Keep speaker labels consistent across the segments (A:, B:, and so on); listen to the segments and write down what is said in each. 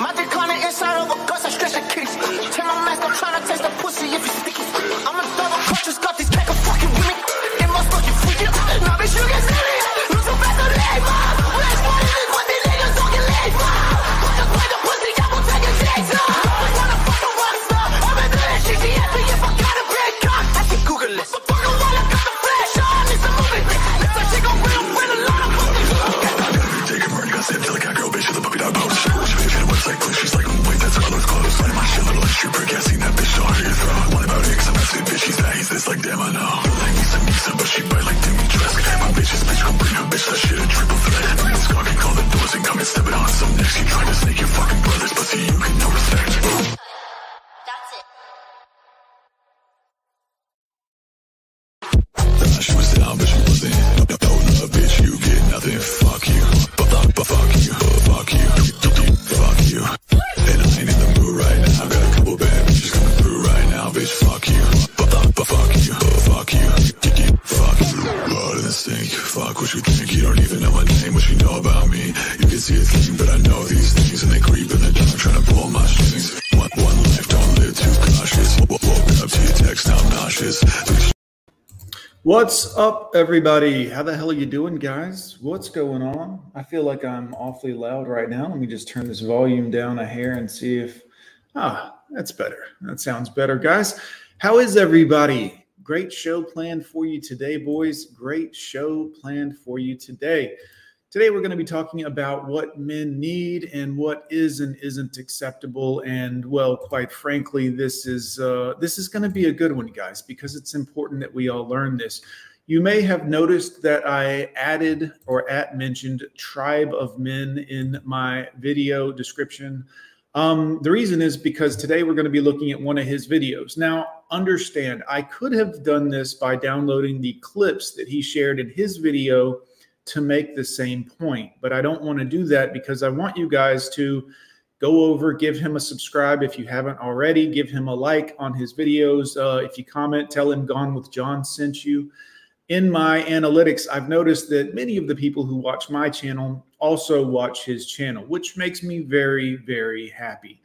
A: My dick on the inside of a gus, I stretch the kicks. Tell my master, I'm trying to taste the pussy if it's sticky. I'm a double just got
B: What's up, everybody? How the hell are you doing, guys? What's going on? I feel like I'm awfully loud right now. Let me just turn this volume down a hair and see if. Ah, that's better. That sounds better, guys. How is everybody? Great show planned for you today, boys. Great show planned for you today. Today, we're going to be talking about what men need and what is and isn't acceptable. And well, quite frankly, this is uh, this is going to be a good one, guys, because it's important that we all learn this. You may have noticed that I added or at mentioned tribe of men in my video description. Um, the reason is because today we're going to be looking at one of his videos. Now, understand, I could have done this by downloading the clips that he shared in his video to make the same point. But I don't want to do that because I want you guys to go over, give him a subscribe if you haven't already, give him a like on his videos. Uh, if you comment, tell him Gone with John sent you. In my analytics, I've noticed that many of the people who watch my channel also watch his channel, which makes me very, very happy.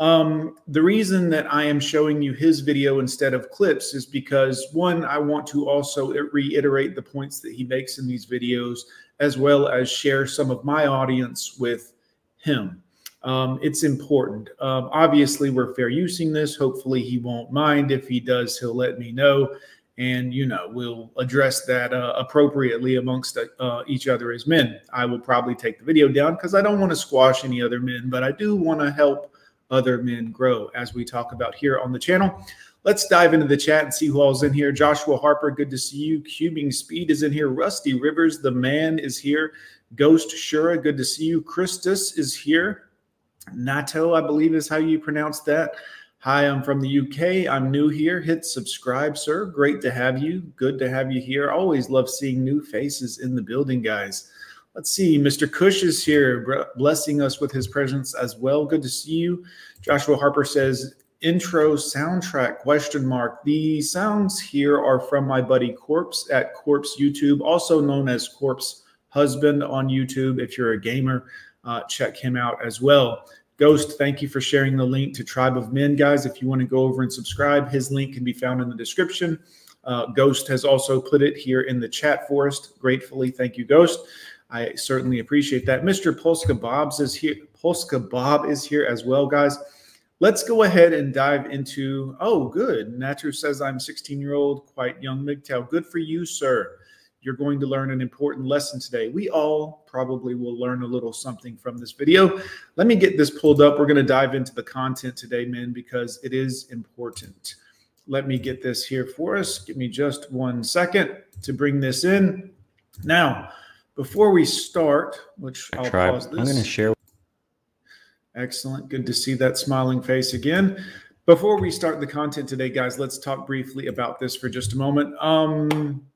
B: Um, the reason that I am showing you his video instead of clips is because one, I want to also reiterate the points that he makes in these videos, as well as share some of my audience with him. Um, it's important. Um, obviously, we're fair using this. Hopefully, he won't mind. If he does, he'll let me know. And, you know, we'll address that uh, appropriately amongst uh, each other as men. I will probably take the video down because I don't want to squash any other men, but I do want to help other men grow, as we talk about here on the channel. Let's dive into the chat and see who all's in here. Joshua Harper, good to see you. Cubing Speed is in here. Rusty Rivers, the man, is here. Ghost Shura, good to see you. Christus is here. Nato, I believe is how you pronounce that. Hi, I'm from the UK. I'm new here. Hit subscribe, sir. Great to have you. Good to have you here. Always love seeing new faces in the building, guys. Let's see. Mr. Cush is here, blessing us with his presence as well. Good to see you. Joshua Harper says, intro soundtrack question mark the sounds here are from my buddy corpse at corpse youtube also known as corpse husband on youtube if you're a gamer uh, check him out as well ghost thank you for sharing the link to tribe of men guys if you want to go over and subscribe his link can be found in the description uh, ghost has also put it here in the chat for us gratefully thank you ghost I certainly appreciate that. Mr. Polska Bob's is here. Polska Bob is here as well, guys. Let's go ahead and dive into. Oh, good. Natu says I'm 16 year old, quite young MGTOW. Good for you, sir. You're going to learn an important lesson today. We all probably will learn a little something from this video. Let me get this pulled up. We're going to dive into the content today, men, because it is important. Let me get this here for us. Give me just one second to bring this in. Now, before we start, which I'll this.
C: I'm going to share.
B: Excellent. Good to see that smiling face again. Before we start the content today, guys, let's talk briefly about this for just a moment. Um,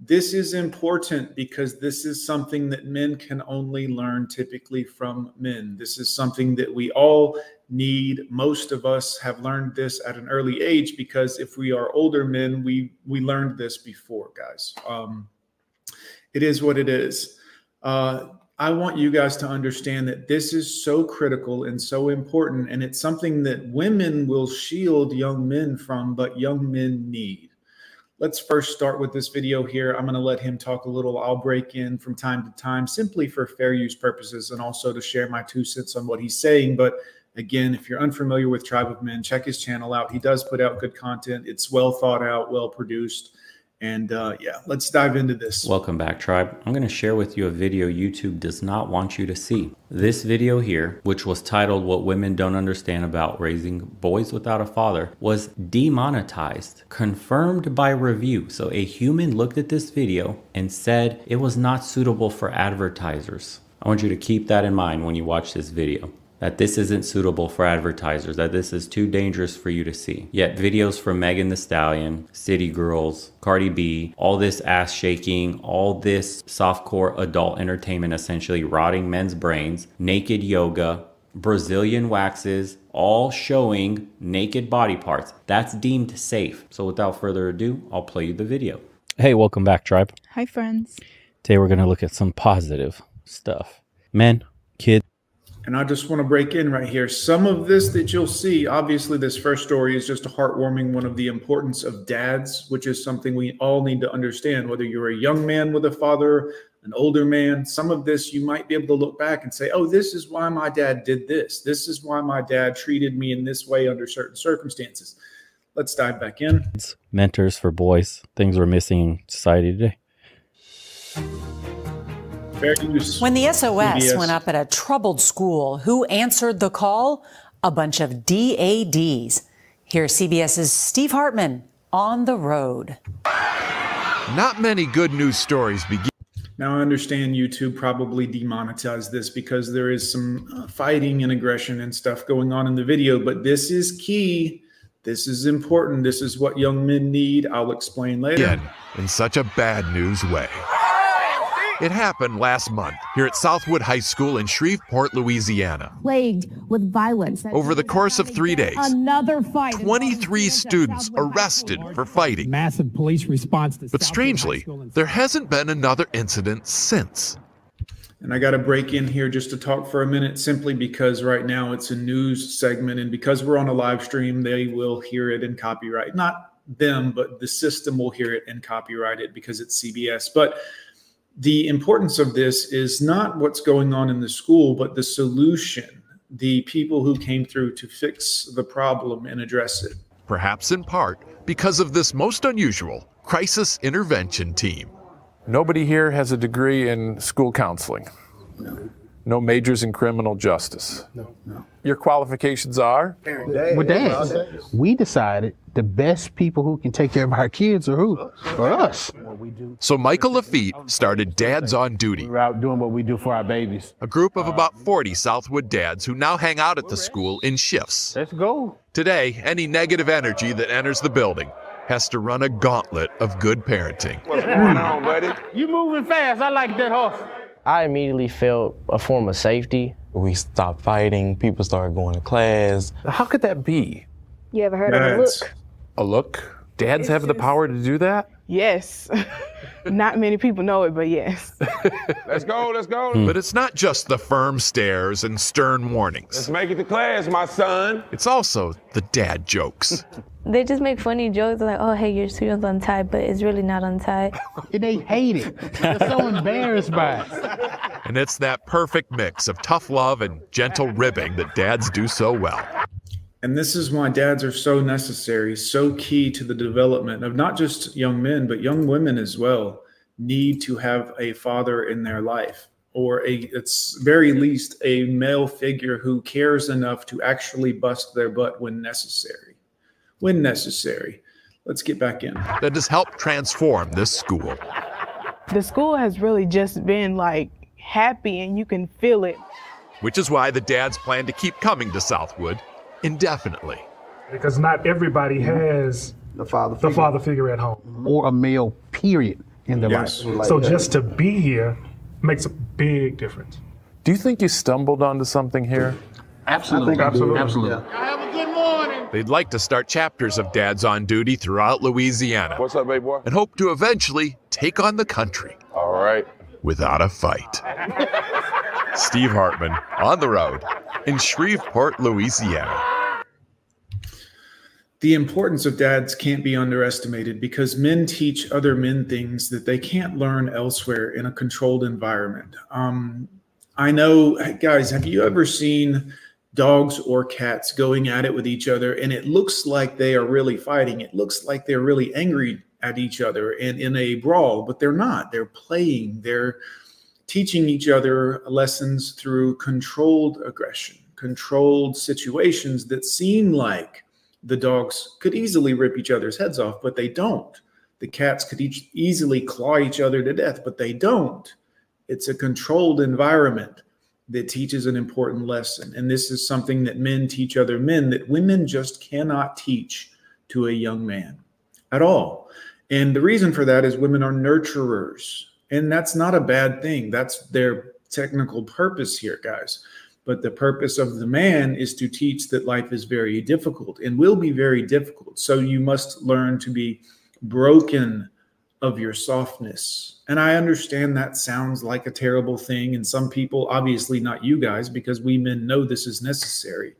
B: this is important because this is something that men can only learn typically from men. This is something that we all need. Most of us have learned this at an early age because if we are older men, we we learned this before, guys. Um, it is what it is. Uh, I want you guys to understand that this is so critical and so important, and it's something that women will shield young men from, but young men need let's first start with this video here. I'm going to let him talk a little. I'll break in from time to time simply for fair use purposes and also to share my two cents on what he's saying. But again, if you're unfamiliar with Tribe of Men, check his channel out. He does put out good content. It's well thought out, well produced. And uh, yeah, let's dive into this.
C: Welcome back, tribe. I'm going to share with you a video YouTube does not want you to see. This video here, which was titled What Women Don't Understand About Raising Boys Without a Father, was demonetized, confirmed by review. So a human looked at this video and said it was not suitable for advertisers. I want you to keep that in mind when you watch this video that this isn't suitable for advertisers, that this is too dangerous for you to see. Yet videos from Megan Thee Stallion, City Girls, Cardi B, all this ass shaking, all this softcore adult entertainment essentially rotting men's brains, naked yoga, Brazilian waxes, all showing naked body parts. That's deemed safe. So without further ado, I'll play you the video. Hey, welcome back, tribe.
D: Hi, friends.
C: Today we're going to look at some positive stuff. Men, kids,
B: and I just want to break in right here. Some of this that you'll see, obviously, this first story is just a heartwarming one of the importance of dads, which is something we all need to understand. Whether you're a young man with a father, an older man, some of this you might be able to look back and say, oh, this is why my dad did this. This is why my dad treated me in this way under certain circumstances. Let's dive back in.
C: Mentors for boys, things we're missing in society today.
E: When the SOS went up at a troubled school, who answered the call? A bunch of DADs. Here's CBS's Steve Hartman on the road.
F: Not many good news stories begin.
B: Now, I understand YouTube probably demonetized this because there is some uh, fighting and aggression and stuff going on in the video, but this is key. This is important. This is what young men need. I'll explain later.
F: Again, in such a bad news way. It happened last month here at Southwood High School in Shreveport, Louisiana.
G: Plagued with violence.
F: Over the course of three days,
G: another fight.
F: 23 students arrested for fighting.
H: Massive police response.
F: but strangely, there hasn't been another incident since.
B: And I got to break in here just to talk for a minute simply because right now it's a news segment. And because we're on a live stream, they will hear it in copyright. Not them, but the system will hear it and copyright it because it's CBS. But the importance of this is not what's going on in the school, but the solution, the people who came through to fix the problem and address it.
F: Perhaps in part because of this most unusual crisis intervention team.
I: Nobody here has a degree in school counseling.
B: No.
I: No majors in criminal justice.
B: No, no.
I: Your qualifications are?
J: Well, Dad, we decided the best people who can take care of our kids are who? For us.
F: So Michael Lafitte started Dads on Duty.
J: We're out doing what we do for our babies.
F: A group of about 40 Southwood dads who now hang out at the school in shifts.
J: Let's go.
F: Today, any negative energy that enters the building has to run a gauntlet of good parenting.
J: What's going on, buddy? You moving fast. I like that horse.
K: I immediately felt a form of safety.
L: We stopped fighting, people started going to class.
I: How could that be?
D: You ever heard of a look?
I: A look? Dads
D: It's
I: have the power to do that?
D: Yes. Not many people know it, but yes.
M: Let's go, let's go. Hmm.
F: But it's not just the firm stares and stern warnings.
M: Let's make it to class, my son.
F: It's also the dad jokes.
N: They just make funny jokes like, oh, hey, your shoe's untied, but it's really not untied.
J: And they hate it. They're so embarrassed by it.
F: And it's that perfect mix of tough love and gentle ribbing that dads do so well.
B: And this is why dads are so necessary, so key to the development of not just young men, but young women as well, need to have a father in their life or a it's very least a male figure who cares enough to actually bust their butt when necessary. When necessary. Let's get back in.
F: That has helped transform this school.
D: The school has really just been like happy and you can feel it.
F: which is why the dads plan to keep coming to Southwood indefinitely.
H: Because not everybody mm-hmm. has
O: the father
H: the father figure at home. Mm-hmm.
J: Or a male, period, in their
H: Yes.
J: life.
H: So just to be here makes a big difference.
I: Do you think you stumbled onto something here?
J: Absolutely.
H: Absolutely.
J: Absolutely. Yeah. Have a good morning.
F: They'd like to start chapters of Dads on Duty throughout Louisiana
M: What's up, baby boy?
F: and hope to eventually take on the country
M: All right.
F: without a fight. Steve Hartman on the road in Shreveport, Louisiana.
B: The importance of dads can't be underestimated because men teach other men things that they can't learn elsewhere in a controlled environment. Um, I know, guys, have you ever seen dogs or cats going at it with each other and it looks like they are really fighting? It looks like they're really angry at each other and in a brawl, but they're not. They're playing, they're teaching each other lessons through controlled aggression, controlled situations that seem like the dogs could easily rip each other's heads off, but they don't. The cats could each easily claw each other to death, but they don't. It's a controlled environment that teaches an important lesson. And this is something that men teach other men that women just cannot teach to a young man at all. And the reason for that is women are nurturers. And that's not a bad thing. That's their technical purpose here, guys. But the purpose of the man is to teach that life is very difficult and will be very difficult. So you must learn to be broken of your softness. And I understand that sounds like a terrible thing. And some people, obviously not you guys, because we men know this is necessary.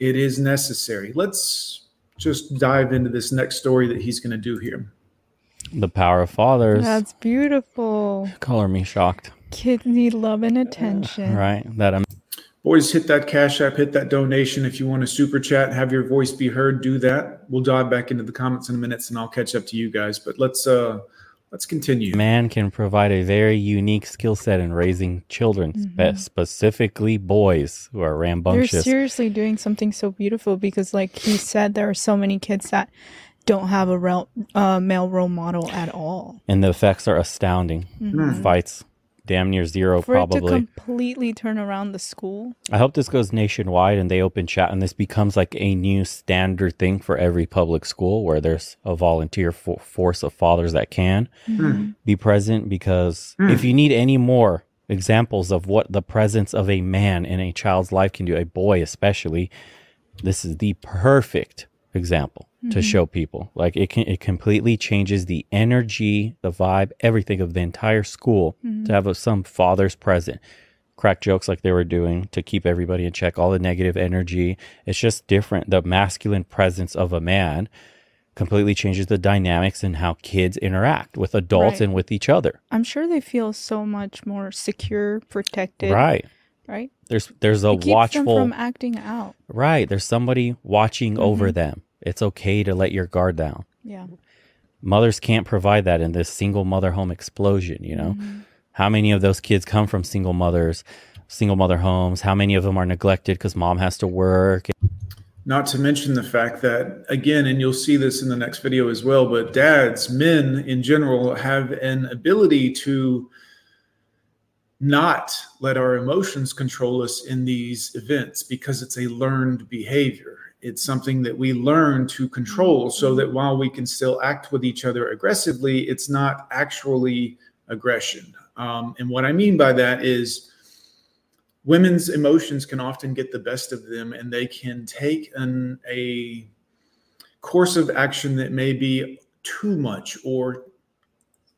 B: It is necessary. Let's just dive into this next story that he's going to do here.
C: The power of fathers.
P: That's beautiful.
C: Color me shocked.
P: Kids need love and attention.
C: Right. That I'm
B: Boys, hit that Cash App, hit that donation. If you want to super chat, have your voice be heard, do that. We'll dive back into the comments in a minute and I'll catch up to you guys. But let's uh let's continue.
C: man can provide a very unique skill set in raising children, spe- specifically boys who are rambunctious.
P: They're
C: rambunctious.
P: seriously doing something so beautiful because, like he said, there are so many kids that don't have a rel- uh, male role model at all.
C: and the effects are astounding.
P: Mhm.
C: Fights damn near zero,
P: For it to
C: probably.
P: completely turn around the school.
C: I hope this goes nationwide and they open chat and this becomes like a new standard thing for every public school where there's a volunteer fo- force of fathers that can
P: Mhm.
C: be present because if you need any more examples of what the presence of a man in a child's life can do, a boy especially, this is the perfect example to
P: Mhm.
C: show people. Like it can it completely changes the energy, the vibe, everything of the entire school
P: Mhm.
C: to have a, some fathers present. Crack jokes like they were doing to keep everybody in check, all the negative energy. It's just different. The masculine presence of a man completely changes the dynamics and how kids interact with adults
P: Right.
C: and with each other.
P: I'm sure they feel so much more secure, protected.
C: Right.
P: Right.
C: There's there's a
P: it keeps them
C: watchful
P: from acting out.
C: Right. There's somebody watching over
P: Mhm.
C: them. It's okay to let your guard down.
P: Yeah.
C: Mothers can't provide that in this single mother home explosion, you know?
P: Mm-hmm.
C: How many of those kids come from single mothers, single mother homes? How many of them are neglected because mom has to work?
B: Not to mention the fact that, again, and you'll see this in the next video as well, but dads, men in general, have an ability to not let our emotions control us in these events because it's a learned behavior. It's something that we learn to control so that while we can still act with each other aggressively, it's not actually aggression. Um, and what I mean by that is, women's emotions can often get the best of them and they can take an a course of action that may be too much or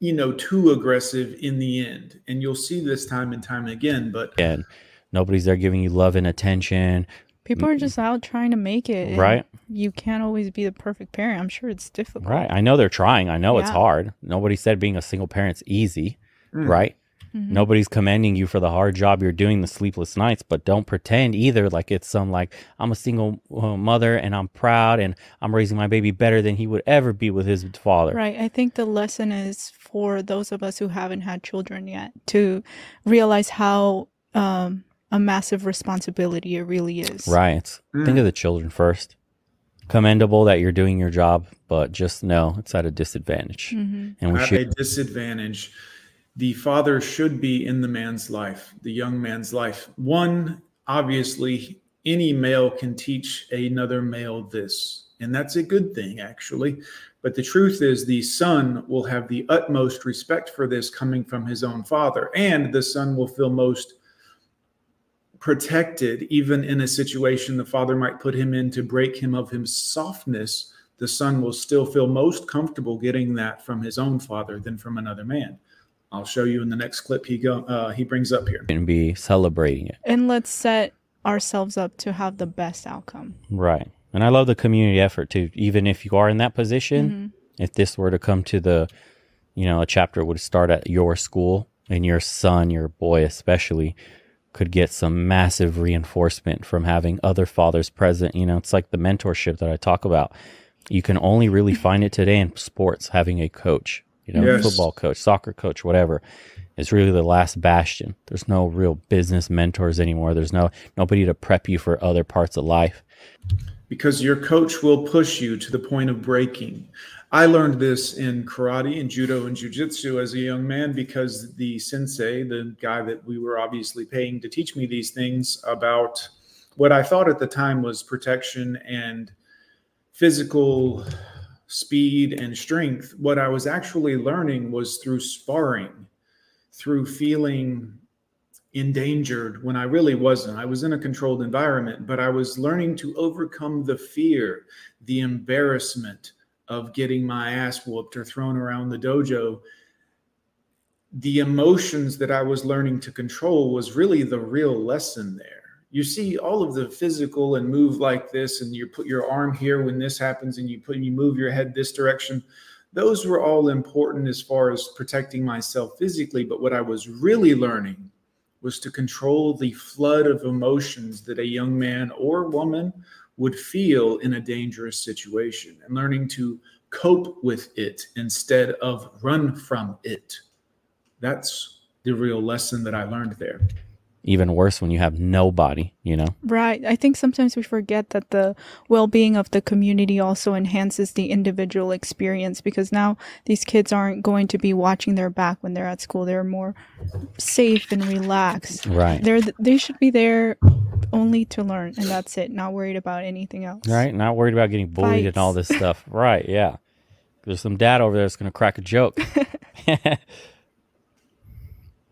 B: you know too aggressive in the end and you'll see this time and time again but
C: And nobody's there giving you love and attention.
P: People are just out trying to make it.
C: Right.
P: You can't always be the perfect parent. I'm sure it's difficult.
C: Right. I know they're trying. I know it's hard. Nobody said being a single parent's easy,
B: Mm.
C: right?
P: Mhm.
C: Nobody's commending you for the hard job you're doing, the sleepless nights, but don't pretend either like it's some like I'm a single uh, mother and I'm proud and I'm raising my baby better than he would ever be with his father.
P: Right. I think the lesson is for those of us who haven't had children yet to realize how um, a massive responsibility it really is.
C: Right. It's- Think of the children first. Commendable that you're doing your job, but just know it's at a disadvantage.
P: Mhm.
C: And we
B: at
C: should
B: a disadvantage the father should be in the man's life the young man's life one obviously, any male can teach another male this, and that's a good thing, actually. But the truth is, the son will have the utmost respect for this coming from his own father, and the son will feel most protected, even in a situation the father might put him in to break him of his softness. The son will still feel most comfortable getting that from his own father than from another man. I'll show you in the next clip he go uh, he brings up here.
C: And be celebrating it.
P: And let's set ourselves up to have the best outcome.
C: Right. And I love the community effort too. Even if you are in that position, mm-hmm. if this were to come to the, you know, a chapter would start at your school and your son, your boy especially, could get some massive reinforcement from having other fathers present. You know, it's like the mentorship that I talk about. You can only really find it today in sports, having a coach, you know, yes. football coach, soccer coach, whatever It's really the last bastion. There's no real business mentors anymore. There's no nobody to prep you for other parts of life.
B: Because your coach will push you to the point of breaking. I learned this in karate and judo and jujitsu as a young man because the sensei, the guy that we were obviously paying to teach me these things about what I thought at the time was protection and physical speed and strength, what I was actually learning was through sparring through feeling endangered when I really wasn't. I was in a controlled environment, but I was learning to overcome the fear, the embarrassment of getting my ass whooped or thrown around the dojo. The emotions that I was learning to control was really the real lesson there. You see all of the physical and move like this, and you put your arm here when this happens, and you put you move your head this direction those were all important as far as protecting myself physically. But what I was really learning was to control the flood of emotions that a young man or woman would feel in a dangerous situation and learning to cope with it instead of run from it. That's the real lesson that I learned there
C: even worse when you have nobody, you know?
P: Right. I think sometimes we forget that the well being of the community also enhances the individual experience because now these kids aren't going to be watching their back when they're at school. They're more safe and relaxed.
C: Right.
P: They're, they should be there only to learn and that's it, not worried about anything else.
C: Right. Not worried about getting bullied Fights. and all this stuff. right. Yeah. There's some dad over there that's going to crack a joke.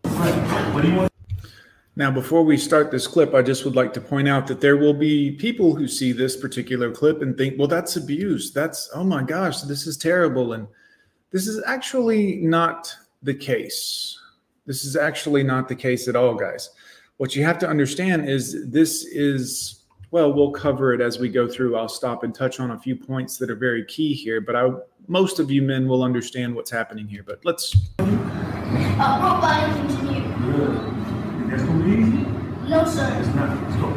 B: what do you want? Now, before we start this clip, I just would like to point out that there will be people who see this particular clip and think, well, that's abuse. That's, oh my gosh, this is terrible. And this is actually not the case. This is actually not the case at all, guys. What you have to understand is this is, well, we'll cover it as we go through. I'll stop and touch on a few points that are very key here, but I, most of you men will understand what's happening here. But let's. Uh,
O: that's gonna be easy? No, sir. It's not. Let's go.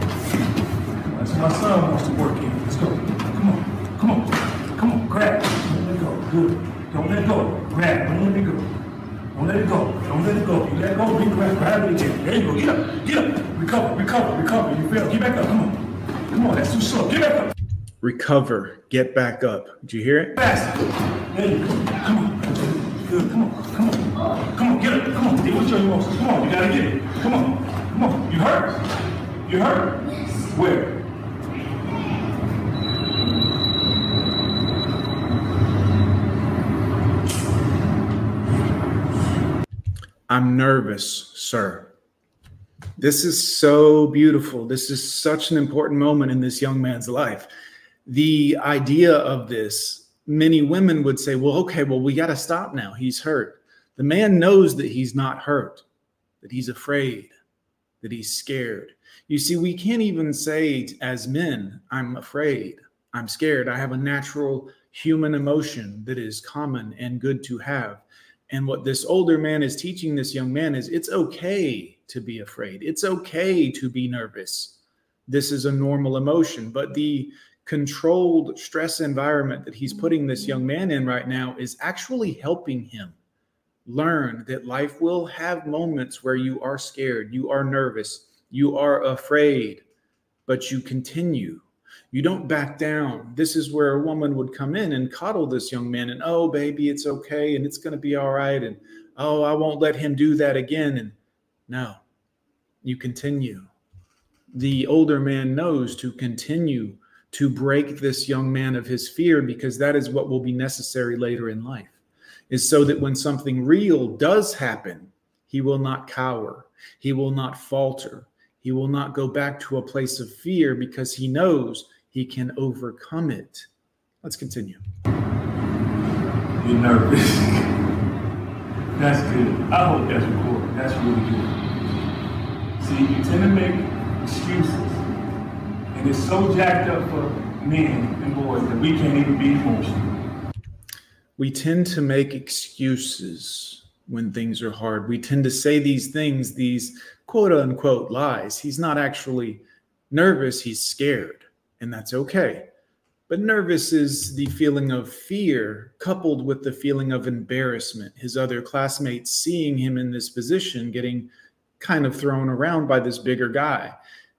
O: That's my son wants to work in. Let's go. Come on. Come on. Come on. Grab. Don't let go. Good. Don't let go. Grab. Don't let it go. Don't let it go. Don't let it go. You let go, you grab, grab it again. There you go. Get up. Get up. Recover. Recover. Recover. You fell. Get back up. Come on. Come on. That's too slow. Get back up.
B: Recover. Get back up. Did you hear it?
O: Fast. There you go. Come on. Come on. Deal with your emotions. Come on, you gotta get it. Come on. Come on. You hurt? You hurt? Where?
B: I'm nervous, sir. This is so beautiful. This is such an important moment in this young man's life. The idea of this, many women would say, well, okay, well, we got to stop now. He's hurt. The man knows that he's not hurt, that he's afraid, that he's scared. You see, we can't even say as men, I'm afraid, I'm scared. I have a natural human emotion that is common and good to have. And what this older man is teaching this young man is it's okay to be afraid, it's okay to be nervous. This is a normal emotion, but the controlled stress environment that he's putting this young man in right now is actually helping him learn that life will have moments where you are scared, you are nervous, you are afraid, but you continue. You don't back down. This is where a woman would come in and coddle this young man and, oh, baby, it's okay and it's going to be all right. And, oh, I won't let him do that again. And no, you continue. the older man knows to continue to break this young man of his fear because that is what will be necessary later in life is so that when something real does happen he will not cower. He will not falter. He will not go back to a place of fear because he knows he can overcome it. Let's continue.
O: You're nervous. That's good. I hope that's recorded that's really good. See you tend to make excuses. And it's so jacked up for men and boys that we can't even be emotional.
B: We tend to make excuses when things are hard. We tend to say these things, these quote unquote lies. He's not actually nervous, he's scared, and that's okay. But nervous is the feeling of fear coupled with the feeling of embarrassment. His other classmates seeing him in this position, getting kind of thrown around by this bigger guy.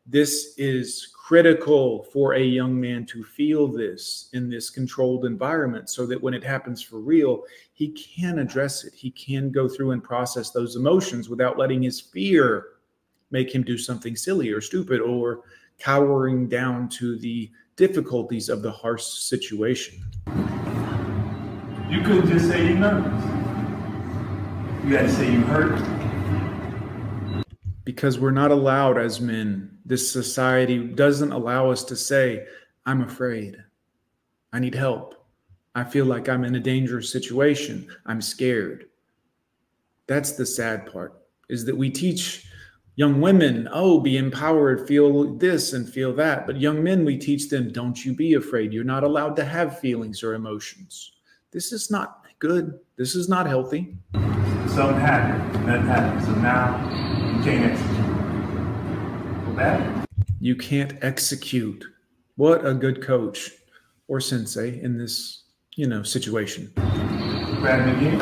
B: This is critical for a young man to feel this in this controlled environment so that when it happens for real, he can address it. He can go through and process those emotions without letting his fear make him do something silly or stupid or cowering down to the difficulties of the harsh situation.
O: You couldn't just say you're nervous. You had to say you hurt.
B: Because we're not allowed as men this society doesn't allow us to say, I'm afraid. I need help. I feel like I'm in a dangerous situation. I'm scared. That's the sad part is that we teach young women, oh, be empowered, feel this and feel that. But young men, we teach them, don't you be afraid. You're not allowed to have feelings or emotions. This is not good. This is not healthy.
O: Happened. That happened. So now you can't execute.
B: You can't execute. What a good coach or sensei in this, you know, situation.
O: Grab it again.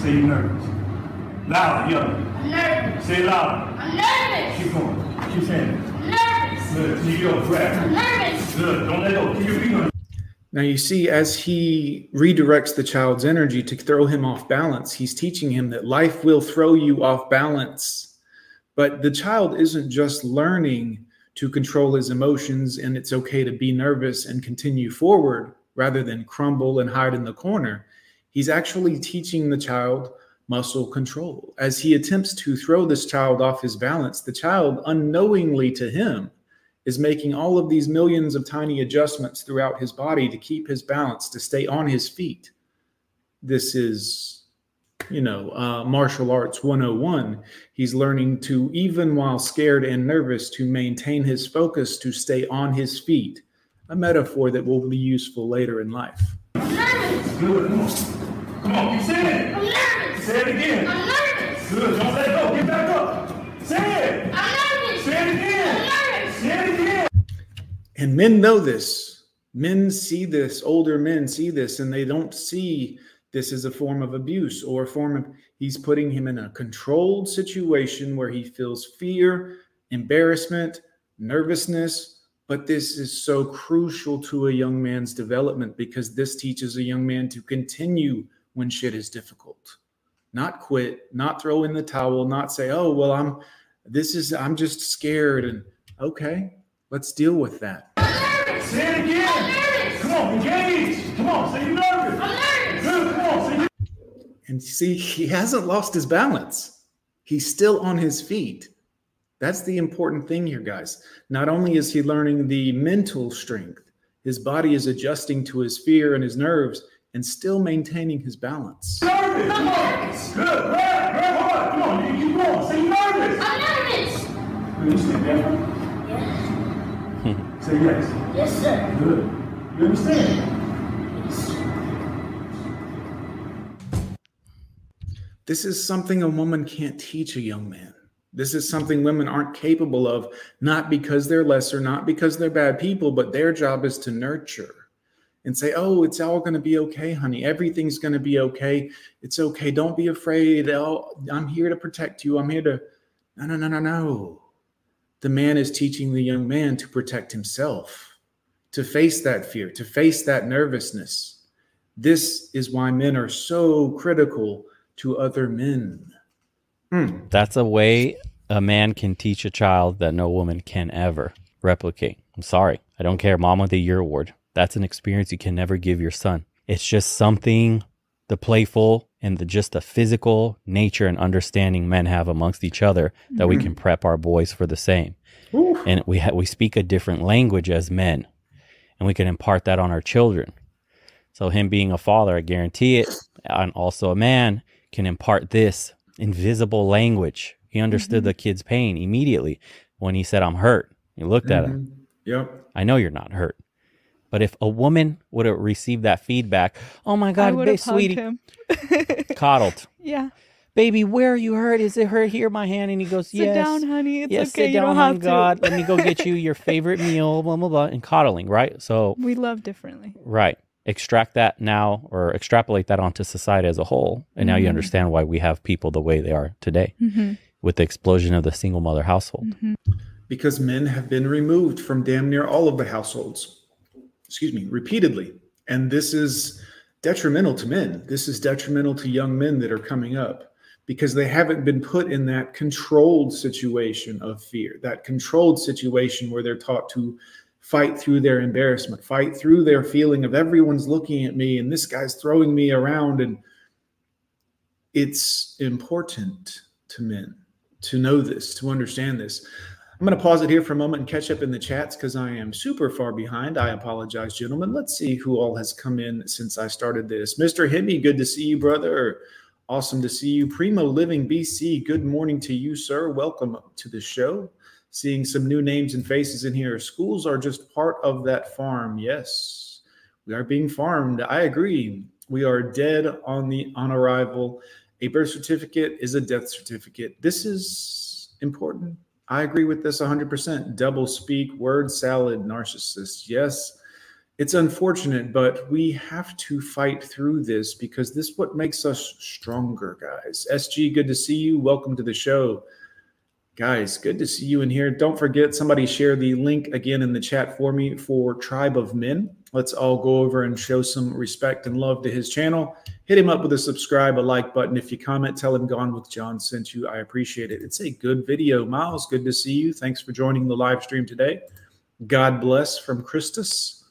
O: Say you're nervous. Louder, yo.
A: I'm nervous.
O: Say it louder.
A: I'm nervous.
O: Keep going. Keep saying it.
A: I'm nervous.
O: Good. Here you go. Grab.
A: I'm nervous.
O: Good. Don't let go. Keep your finger on
B: now, you see, as he redirects the child's energy to throw him off balance, he's teaching him that life will throw you off balance. But the child isn't just learning to control his emotions and it's okay to be nervous and continue forward rather than crumble and hide in the corner. He's actually teaching the child muscle control. As he attempts to throw this child off his balance, the child, unknowingly to him, is making all of these millions of tiny adjustments throughout his body to keep his balance, to stay on his feet. This is you know, uh, martial arts 101. He's learning to, even while scared and nervous, to maintain his focus, to stay on his feet. A metaphor that will be useful later in life.
O: I'm nervous. Good. Come on. Come on. Keep saying it.
A: I'm nervous.
O: Say it again.
A: I'm nervous.
O: Good. Don't let go. Get back up. Say it.
A: I'm nervous.
O: Say it again.
A: I'm nervous.
O: Say it again.
B: And men know this. Men see this. Older men see this, and they don't see this is a form of abuse or a form of he's putting him in a controlled situation where he feels fear, embarrassment, nervousness. But this is so crucial to a young man's development because this teaches a young man to continue when shit is difficult, not quit, not throw in the towel, not say, oh, well, I'm this is, I'm just scared. And okay, let's deal with that.
O: Say it again. Come on, engage. Come on, say you're nervous.
B: And see, he hasn't lost his balance. He's still on his feet. That's the important thing here, guys. Not only is he learning the mental strength, his body is adjusting to his fear and his nerves and still maintaining his balance.
O: Nervous. I'm nervous. Good. Grab, grab hard. Come on, you keep going. Say nervous.
A: I'm nervous.
O: You understand that?
A: Yes.
O: Say yes.
A: Yes, sir.
O: Good. You understand?
B: This is something a woman can't teach a young man. This is something women aren't capable of, not because they're lesser, not because they're bad people, but their job is to nurture and say, Oh, it's all going to be okay, honey. Everything's going to be okay. It's okay. Don't be afraid. I'm here to protect you. I'm here to. No, no, no, no, no. The man is teaching the young man to protect himself, to face that fear, to face that nervousness. This is why men are so critical to other men.
C: Hmm. That's a way a man can teach a child that no woman can ever replicate. I'm sorry. I don't care. Mom of the Year award. That's an experience you can never give your son. It's just something the playful and the just the physical nature and understanding men have amongst each other that we
B: Mhm.
C: can prep our boys for the same. And we ha- we speak a different language as men, and we can impart that on our children. So him being a father, I guarantee it, and also a man can impart this invisible language. He understood
B: Mhm.
C: the kid's pain immediately when he said, "I'm hurt." He looked at him.
B: Mhm. Yep.
C: I know you're not hurt. But if a woman would have received that feedback, oh my God, babe, sweetie, coddled.
P: Yeah.
C: Baby, where are you hurt? Is it hurt here, my hand? And he goes,
P: Sit
C: yes.
P: down, honey. It's
C: yes,
P: okay.
C: sit
P: You
C: down,
P: don't
C: hon,
P: have to."
C: God. Let me go get you your favorite meal, blah, blah, blah, and coddling, right? So,
P: We love differently.
C: right. Extract that now or extrapolate that onto society as a whole. And now you
P: Mhm.
C: understand why we have people the way they are today
P: Mhm.
C: with the explosion of the single mother household.
B: because men have been removed from damn near all of the households, excuse me, repeatedly. And this is detrimental to men. This is detrimental to young men that are coming up because they haven't been put in that controlled situation of fear, that controlled situation where they're taught to fight through their embarrassment, fight through their feeling of everyone's looking at me and this guy's throwing me around. And it's important to men to know this, to understand this. I'm going to pause it here for a moment and catch up in the chats because I am super far behind. I apologize, gentlemen. Let's see who all has come in since I started this. Mr. Himmy, good to see you, brother. Awesome to see you. Primo Living BC, good morning to you, sir. Welcome to the show. Seeing some new names and faces in here. Schools are just part of that farm. Yes, we are being farmed. I agree. We are dead on the on arrival. A birth certificate is a death certificate. This is important. I agree with this 100%. Double speak, word salad, narcissist. Yes, it's unfortunate, but we have to fight through this because this is what makes us stronger, guys. SG, good to see you. Welcome to the show. Guys, good to see you in here. Don't forget, somebody share the link again in the chat for me for Tribe of Men. Let's all go over and show some respect and love to his channel. Hit him up with a subscribe, a like button. If you comment, tell him Gone with John sent you. I appreciate it. It's a good video. Miles, good to see you. Thanks for joining the live stream today. God bless from Christus.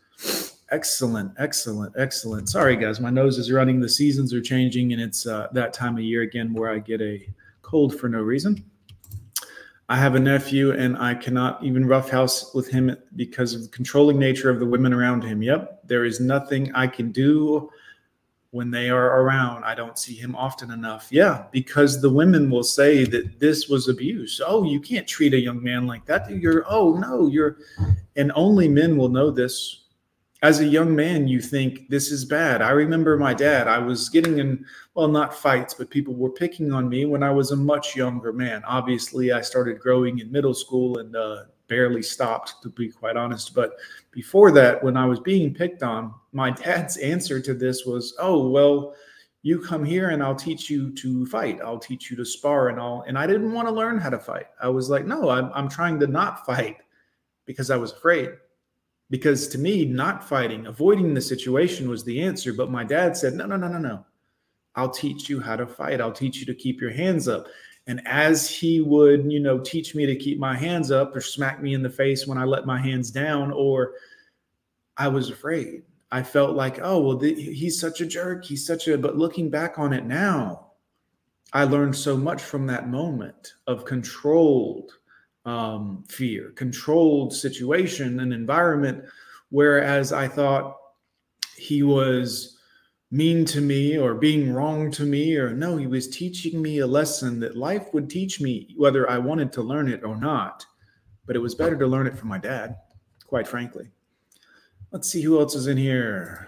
B: Excellent, excellent, excellent. Sorry, guys, my nose is running. The seasons are changing, and it's uh, that time of year again where I get a cold for no reason. I have a nephew, and I cannot even roughhouse with him because of the controlling nature of the women around him. Yep, there is nothing I can do when they are around. I don't see him often enough. Yeah, because the women will say that this was abuse. Oh, you can't treat a young man like that. You're, oh, no, you're, and only men will know this. As a young man, you think this is bad. I remember my dad, I was getting in, well, not fights, but people were picking on me when I was a much younger man. Obviously, I started growing in middle school and uh, barely stopped, to be quite honest. But before that, when I was being picked on, my dad's answer to this was, "Oh, well, you come here and I'll teach you to fight. I'll teach you to spar and all." And I didn't want to learn how to fight. I was like, "No, I'm I'm trying to not fight because I was afraid." Because to me, not fighting, avoiding the situation was the answer. But my dad said, "No, no, no, no, no. I'll teach you how to fight. I'll teach you to keep your hands up." And as he would, you know, teach me to keep my hands up or smack me in the face when I let my hands down, or I was afraid. I felt like, oh, well, th- he's such a jerk. He's such a, but looking back on it now, I learned so much from that moment of controlled um, fear, controlled situation and environment. Whereas I thought he was mean to me or being wrong to me, or no, he was teaching me a lesson that life would teach me, whether I wanted to learn it or not. But it was better to learn it from my dad, quite frankly. Let's see who else is in here.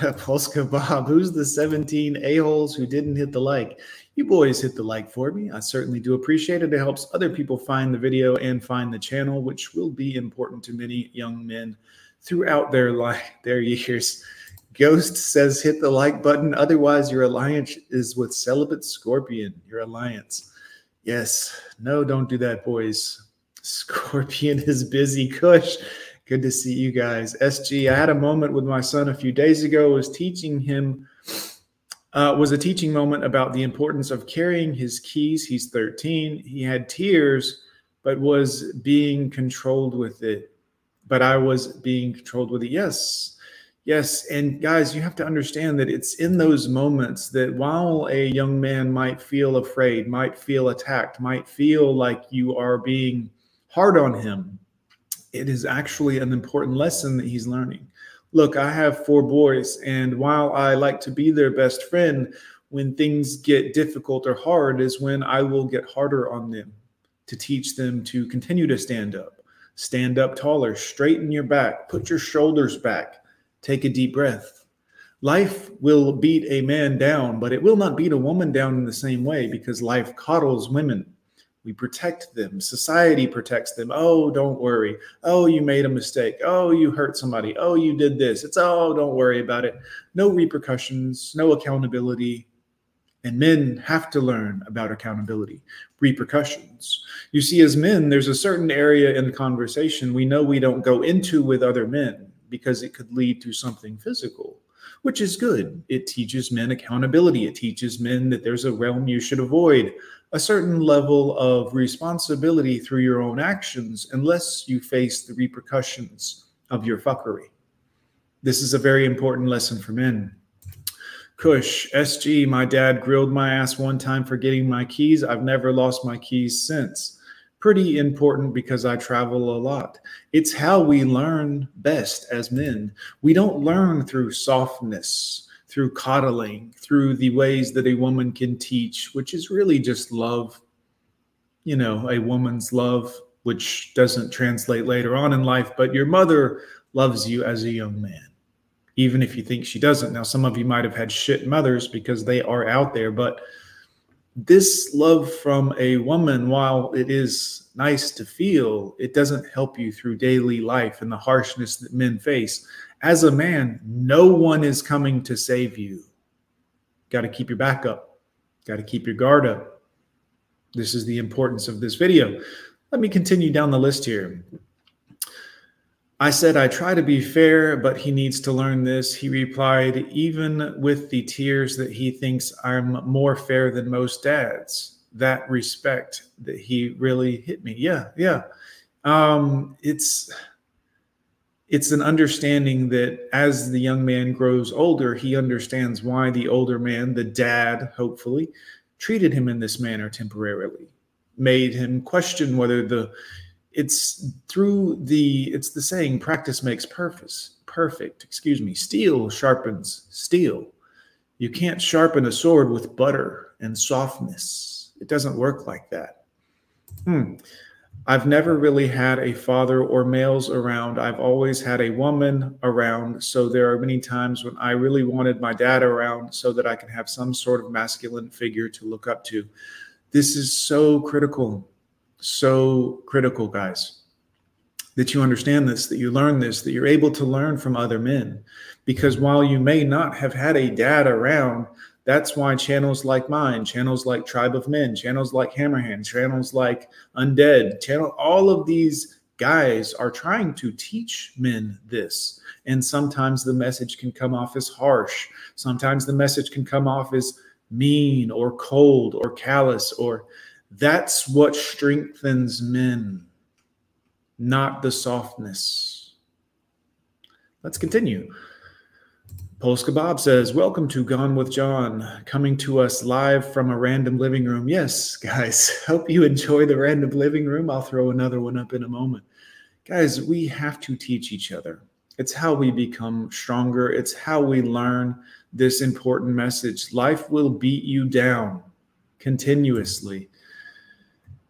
B: Polska Bob, who's the 17 a-holes who didn't hit the like? You boys hit the like for me. I certainly do appreciate it. It helps other people find the video and find the channel, which will be important to many young men throughout their life, their years. Ghost says hit the like button. Otherwise, your alliance is with celibate scorpion. Your alliance. Yes. No, don't do that, boys. Scorpion is busy. Kush. Good to see you guys. SG, I had a moment with my son a few days ago. I was teaching him uh, was a teaching moment about the importance of carrying his keys. He's 13. He had tears, but was being controlled with it. But I was being controlled with it. Yes. Yes. And guys, you have to understand that it's in those moments that while a young man might feel afraid, might feel attacked, might feel like you are being hard on him, it is actually an important lesson that he's learning look, I have four boys, and while I like to be their best friend, when things get difficult or hard, is when I will get harder on them to teach them to continue to stand up, stand up taller, straighten your back, put your shoulders back, take a deep breath. Life will beat a man down, but it will not beat a woman down in the same way because life coddles women we protect them. Society protects them. Oh, don't worry. Oh, you made a mistake. Oh, you hurt somebody. Oh, you did this. It's oh, don't worry about it. No repercussions, no accountability. And men have to learn about accountability, repercussions. You see, as men, there's a certain area in conversation we know we don't go into with other men because it could lead to something physical which is good. It teaches men accountability. It teaches men that there's a realm you should avoid a certain level of responsibility through your own actions unless you face the repercussions of your fuckery. This is a very important lesson for men. Kush, SG, my dad grilled my ass one time for getting my keys. I've never lost my keys since. Pretty important because I travel a lot. It's how we learn best as men. We don't learn through softness through coddling, through the ways that a woman can teach, which is really just love, you know, a woman's love, which doesn't translate later on in life, but your mother loves you as a young man, even if you think she doesn't. Now, some of you might have had shit mothers because they are out there, but this love from a woman, while it is nice to feel, it doesn't help you through daily life and the harshness that men face as a man, no one is coming to save you. Got to keep your back up, got to keep your guard up. This is the importance of this video. Let me continue down the list here. I said, I try to be fair, but he needs to learn this. He replied, even with the tears that he thinks I'm more fair than most dads. That respect that he really hit me. Yeah, yeah. Um, it's it's an understanding that as the young man grows older, he understands why the older man, the dad, hopefully, treated him in this manner temporarily, made him question whether the it's through the it's the saying practice makes perfect perfect excuse me steel sharpens steel you can't sharpen a sword with butter and softness it doesn't work like that hmm I've never really had a father or males around. I've always had a woman around. So there are many times when I really wanted my dad around so that I can have some sort of masculine figure to look up to. This is so critical, so critical, guys, that you understand this, that you learn this, that you're able to learn from other men. Because while you may not have had a dad around, that's why channels like mine, channels like Tribe of Men, channels like Hammerhand, channels like Undead, channel all of these guys are trying to teach men this. And sometimes the message can come off as harsh. Sometimes the message can come off as mean or cold or callous or that's what strengthens men, not the softness. Let's continue. Polska Bob says, Welcome to Gone with John, coming to us live from a random living room. Yes, guys, hope you enjoy the random living room. I'll throw another one up in a moment. Guys, we have to teach each other. It's how we become stronger, it's how we learn this important message. Life will beat you down continuously.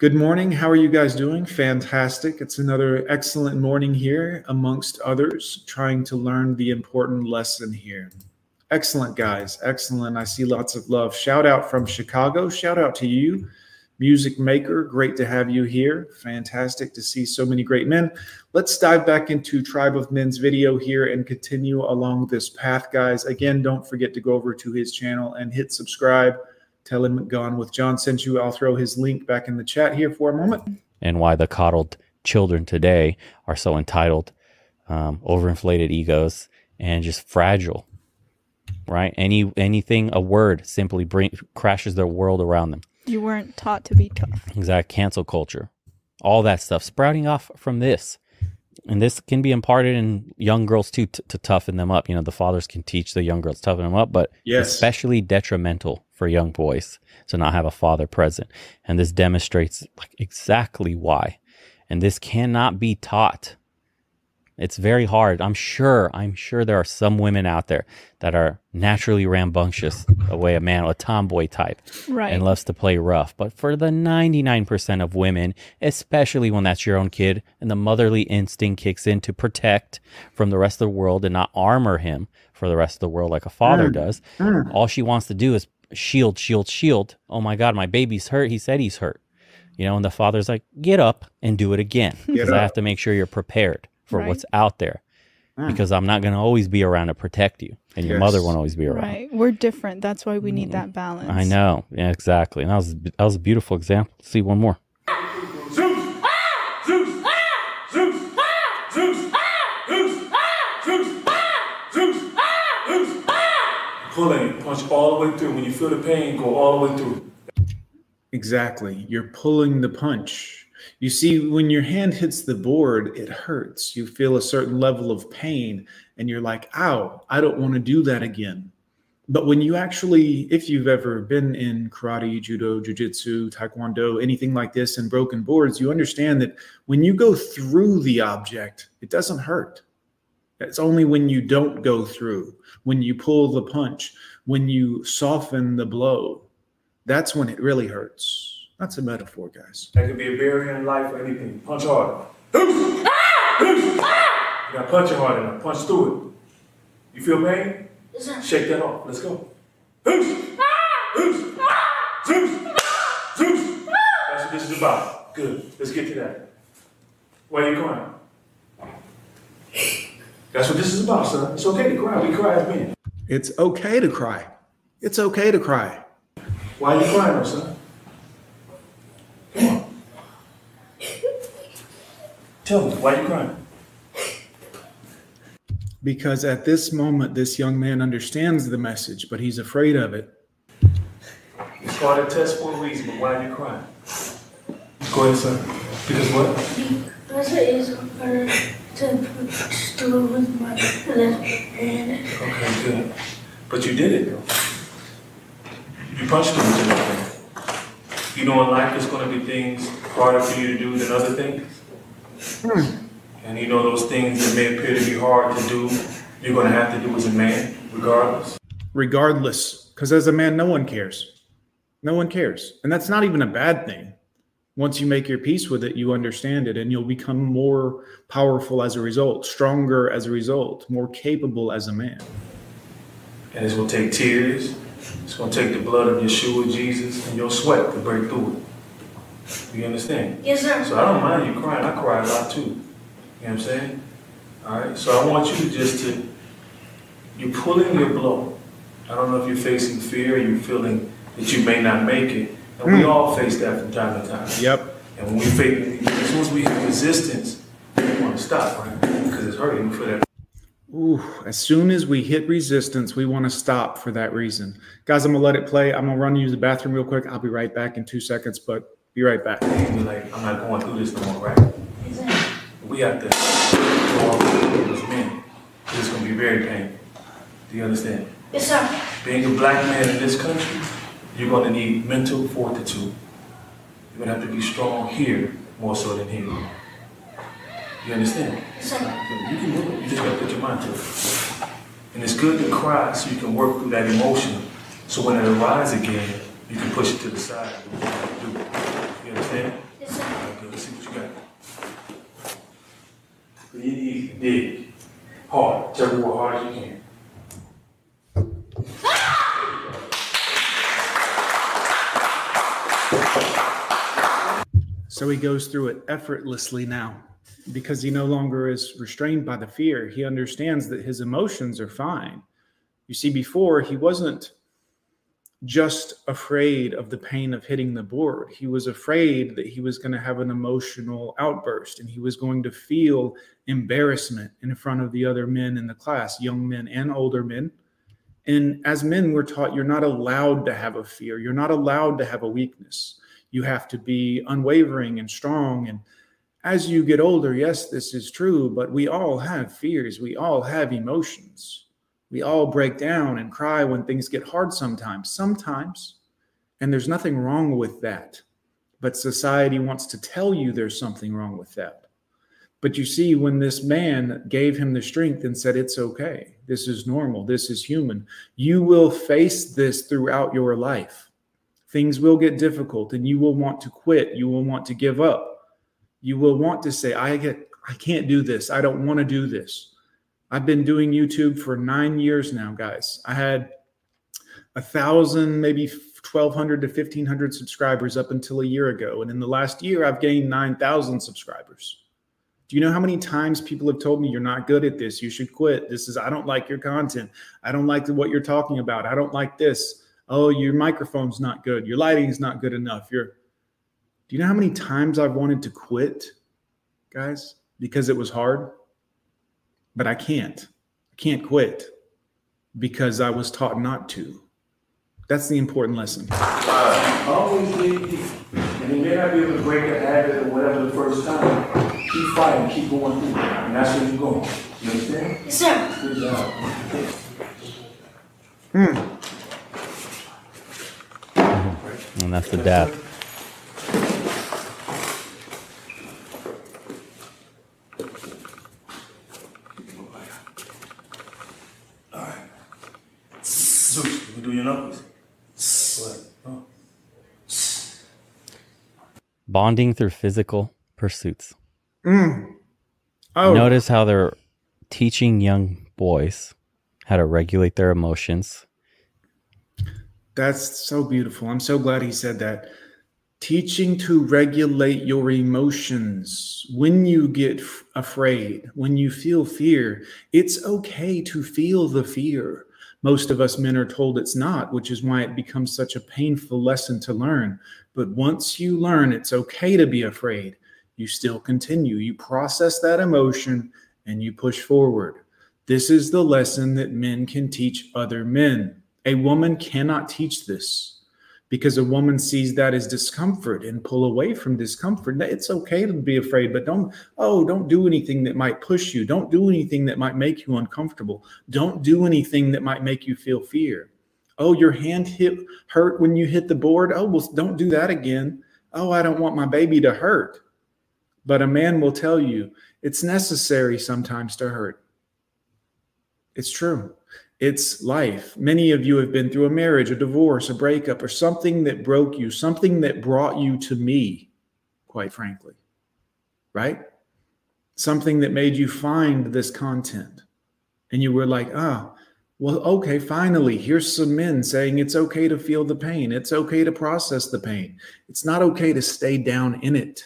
B: Good morning. How are you guys doing? Fantastic. It's another excellent morning here, amongst others, trying to learn the important lesson here. Excellent, guys. Excellent. I see lots of love. Shout out from Chicago. Shout out to you, music maker. Great to have you here. Fantastic to see so many great men. Let's dive back into Tribe of Men's video here and continue along this path, guys. Again, don't forget to go over to his channel and hit subscribe Tell him Gone with John sent you. I'll throw his link back in the chat here for a moment.
C: And why the coddled children today are so entitled, um, overinflated egos, and just fragile. right? Any anything, a word simply bring crashes their world around them.
P: You weren't taught to be tough.
C: Exact cancel culture, all that stuff sprouting off from this, and this can be imparted in young girls too t- to toughen them up. You know, the fathers can teach the young girls toughen them up, but
B: Yes.
C: especially detrimental for young boys to not have a father present, and this demonstrates like exactly why. And this cannot be taught. It's very hard. I'm sure, I'm sure there are some women out there that are naturally rambunctious, the way a man, a tomboy type,
P: Right.
C: and loves to play rough. But for the 99% of women, especially when that's your own kid and the motherly instinct kicks in to protect from the rest of the world and not armor him for the rest of the world like a father
B: Mm.
C: does,
B: Mm.
C: all she wants to do is shield, shield, shield. Oh my God, my baby's hurt. He said he's hurt. You know, and the father's like, get up and do it again. Because I have to make sure you're prepared for
P: Right.
C: what's out there.
B: Mm.
C: Because I'm not going to always be around to protect you. And your mother won't always be around.
P: Right. We're different. That's why we need that balance.
C: I know. Yeah, exactly. And that was that was a beautiful example. Let's see one more.
O: Pull in, punch all the way through. When you feel the pain, go all the way through.
B: Exactly. You're pulling the punch. You see, when your hand hits the board, it hurts. You feel a certain level of pain, and you're like, ow, I don't want to do that again. But when you actually, if you've ever been in karate, judo, jujitsu, taekwondo, anything like this, and broken boards, you understand that when you go through the object, it doesn't hurt. It's only when you don't go through, when you pull the punch, when you soften the blow, that's when it really hurts. That's a metaphor, guys.
O: That could be a barrier in life or anything. Punch hard. Zeus! Zeus! You gotta punch it hard enough. Punch through it. You feel pain? Shake that off. Let's go. That's what this is about. Good. Let's get to that. Why are you crying? That's what this is about, son. It's okay to cry. We cry as men.
B: It's okay to cry. It's okay to cry.
O: Why are you crying, though, son? Come on. Tell me, why are you crying?
B: Because at this moment, this young man understands the message, but he's afraid of it.
O: It's called a test for a reason, but why are you crying? Go ahead, son. Because what?
A: Because it is harder to through with my left hand.
O: Okay, good. But you did it, though. You punched through with your left hand. You know in life there's going to be things harder for you to do than other things? Hmm. And you know those things that may appear to be hard to do, you're going to have to do as a man, regardless.
B: Regardless, because as a man, no one cares. No one cares. And that's not even a bad thing. Once you make your peace with it, you understand it, and you'll become more powerful as a result, stronger as a result, more capable as a man.
O: And it's going to take tears. It's going to take the blood of Yeshua, Jesus, and your sweat to break through it. You understand?
A: Yes, sir.
O: So I don't mind you crying. I cry a lot too. You know what I'm saying? All right. So I want you to just to you're pulling your blow. I don't know if you're facing fear or you're feeling that you may not make it. And we
B: Mm.
O: all face that from time to time.
B: Yep.
O: And when we face, as soon as we hit resistance, we want to stop, right? Because it's hurting. for that.
B: Ooh, as soon as we hit resistance, we want to stop for that reason. Guys, I'm going to let it play. I'm going to run you to the bathroom real quick. I'll be right back in two seconds, but be right back.
O: Like, I'm not going through this no more, right? We have to go all through as men. It's going to be very painful. Do you understand?
A: Yes, sir.
O: Being a black man in this country, you're going to need mental fortitude. You're going to have to be strong here more so than here. You understand? You can do it. You just got to put your mind to it. And it's good to cry so you can work through that emotion. So when it arises again, you can push it to the side and do what you do. You understand?
A: Yes, sir.
O: Okay, let's see what you got. Breathe dig. Hard. Tell me what hard as you can.
B: So he goes through it effortlessly now because he no longer is restrained by the fear. He understands that his emotions are fine. You see, before he wasn't just afraid of the pain of hitting the board, he was afraid that he was going to have an emotional outburst and he was going to feel embarrassment in front of the other men in the class, young men and older men. And as men, we're taught you're not allowed to have a fear. You're not allowed to have a weakness. You have to be unwavering and strong. And as you get older, yes, this is true, but we all have fears. We all have emotions. We all break down and cry when things get hard sometimes. Sometimes. And there's nothing wrong with that. But society wants to tell you there's something wrong with that. But you see, when this man gave him the strength and said, It's okay, this is normal, this is human, you will face this throughout your life. Things will get difficult and you will want to quit. You will want to give up. You will want to say, I get, I can't do this. I don't want to do this. I've been doing YouTube for nine years now, guys. I had a thousand, maybe 1200 to 1500 subscribers up until a year ago. And in the last year, I've gained 9,000 subscribers. Do you know how many times people have told me you're not good at this? You should quit. This is, I don't like your content. I don't like what you're talking about. I don't like this. Oh, your microphone's not good. Your lighting's not good enough. You're, do you know how many times I've wanted to quit, guys, because it was hard? But I can't. I can't quit because I was taught not to. That's the important lesson.
O: Always leave And you may not be able to break a habit or whatever the first time keep fighting, keep going through. And that's where you're going. You understand? Yes, sir. Good job.
C: Hmm. And that's the dad.
O: All right. Zeus, you do your numbers. Oh.
C: Bonding through physical pursuits.
B: Mm.
C: Oh. Notice how they're teaching young boys how to regulate their emotions.
B: That's so beautiful. I'm so glad he said that. Teaching to regulate your emotions when you get afraid, when you feel fear. It's okay to feel the fear. Most of us men are told it's not, which is why it becomes such a painful lesson to learn. But once you learn it's okay to be afraid, you still continue. You process that emotion and you push forward. This is the lesson that men can teach other men. A woman cannot teach this because a woman sees that as discomfort and pull away from discomfort. It's okay to be afraid, but don't, oh, don't do anything that might push you. Don't do anything that might make you uncomfortable. Don't do anything that might make you feel fear. Oh, your hand hit hurt when you hit the board. Oh, well, don't do that again. Oh, I don't want my baby to hurt. But a man will tell you it's necessary sometimes to hurt. It's true. It's life. Many of you have been through a marriage, a divorce, a breakup, or something that broke you, something that brought you to me, quite frankly. Right? Something that made you find this content. And you were like, ah, oh, well, okay, finally, here's some men saying it's okay to feel the pain. It's okay to process the pain. It's not okay to stay down in it.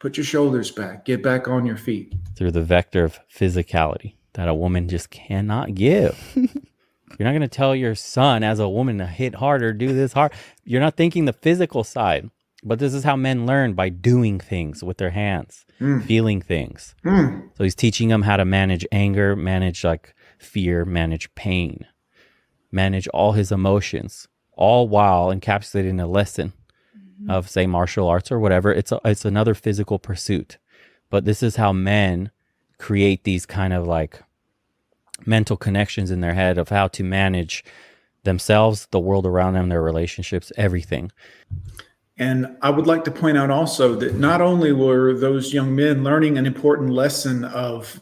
B: Put your shoulders back. Get back on your feet.
C: Through the vector of physicality that a woman just cannot give. You're not going to tell your son as a woman to hit harder, do this hard. You're not thinking the physical side. But this is how men learn by doing things with their hands, mm. feeling things. Mm. So he's teaching them how to manage anger, manage like fear, manage pain, manage all his emotions, all while encapsulating a lesson mm-hmm. of say martial arts or whatever. It's a, it's another physical pursuit. But this is how men create these kind of like mental connections in their head of how to manage themselves, the world around them, their relationships, everything.
B: And I would like to point out also that not only were those young men learning an important lesson of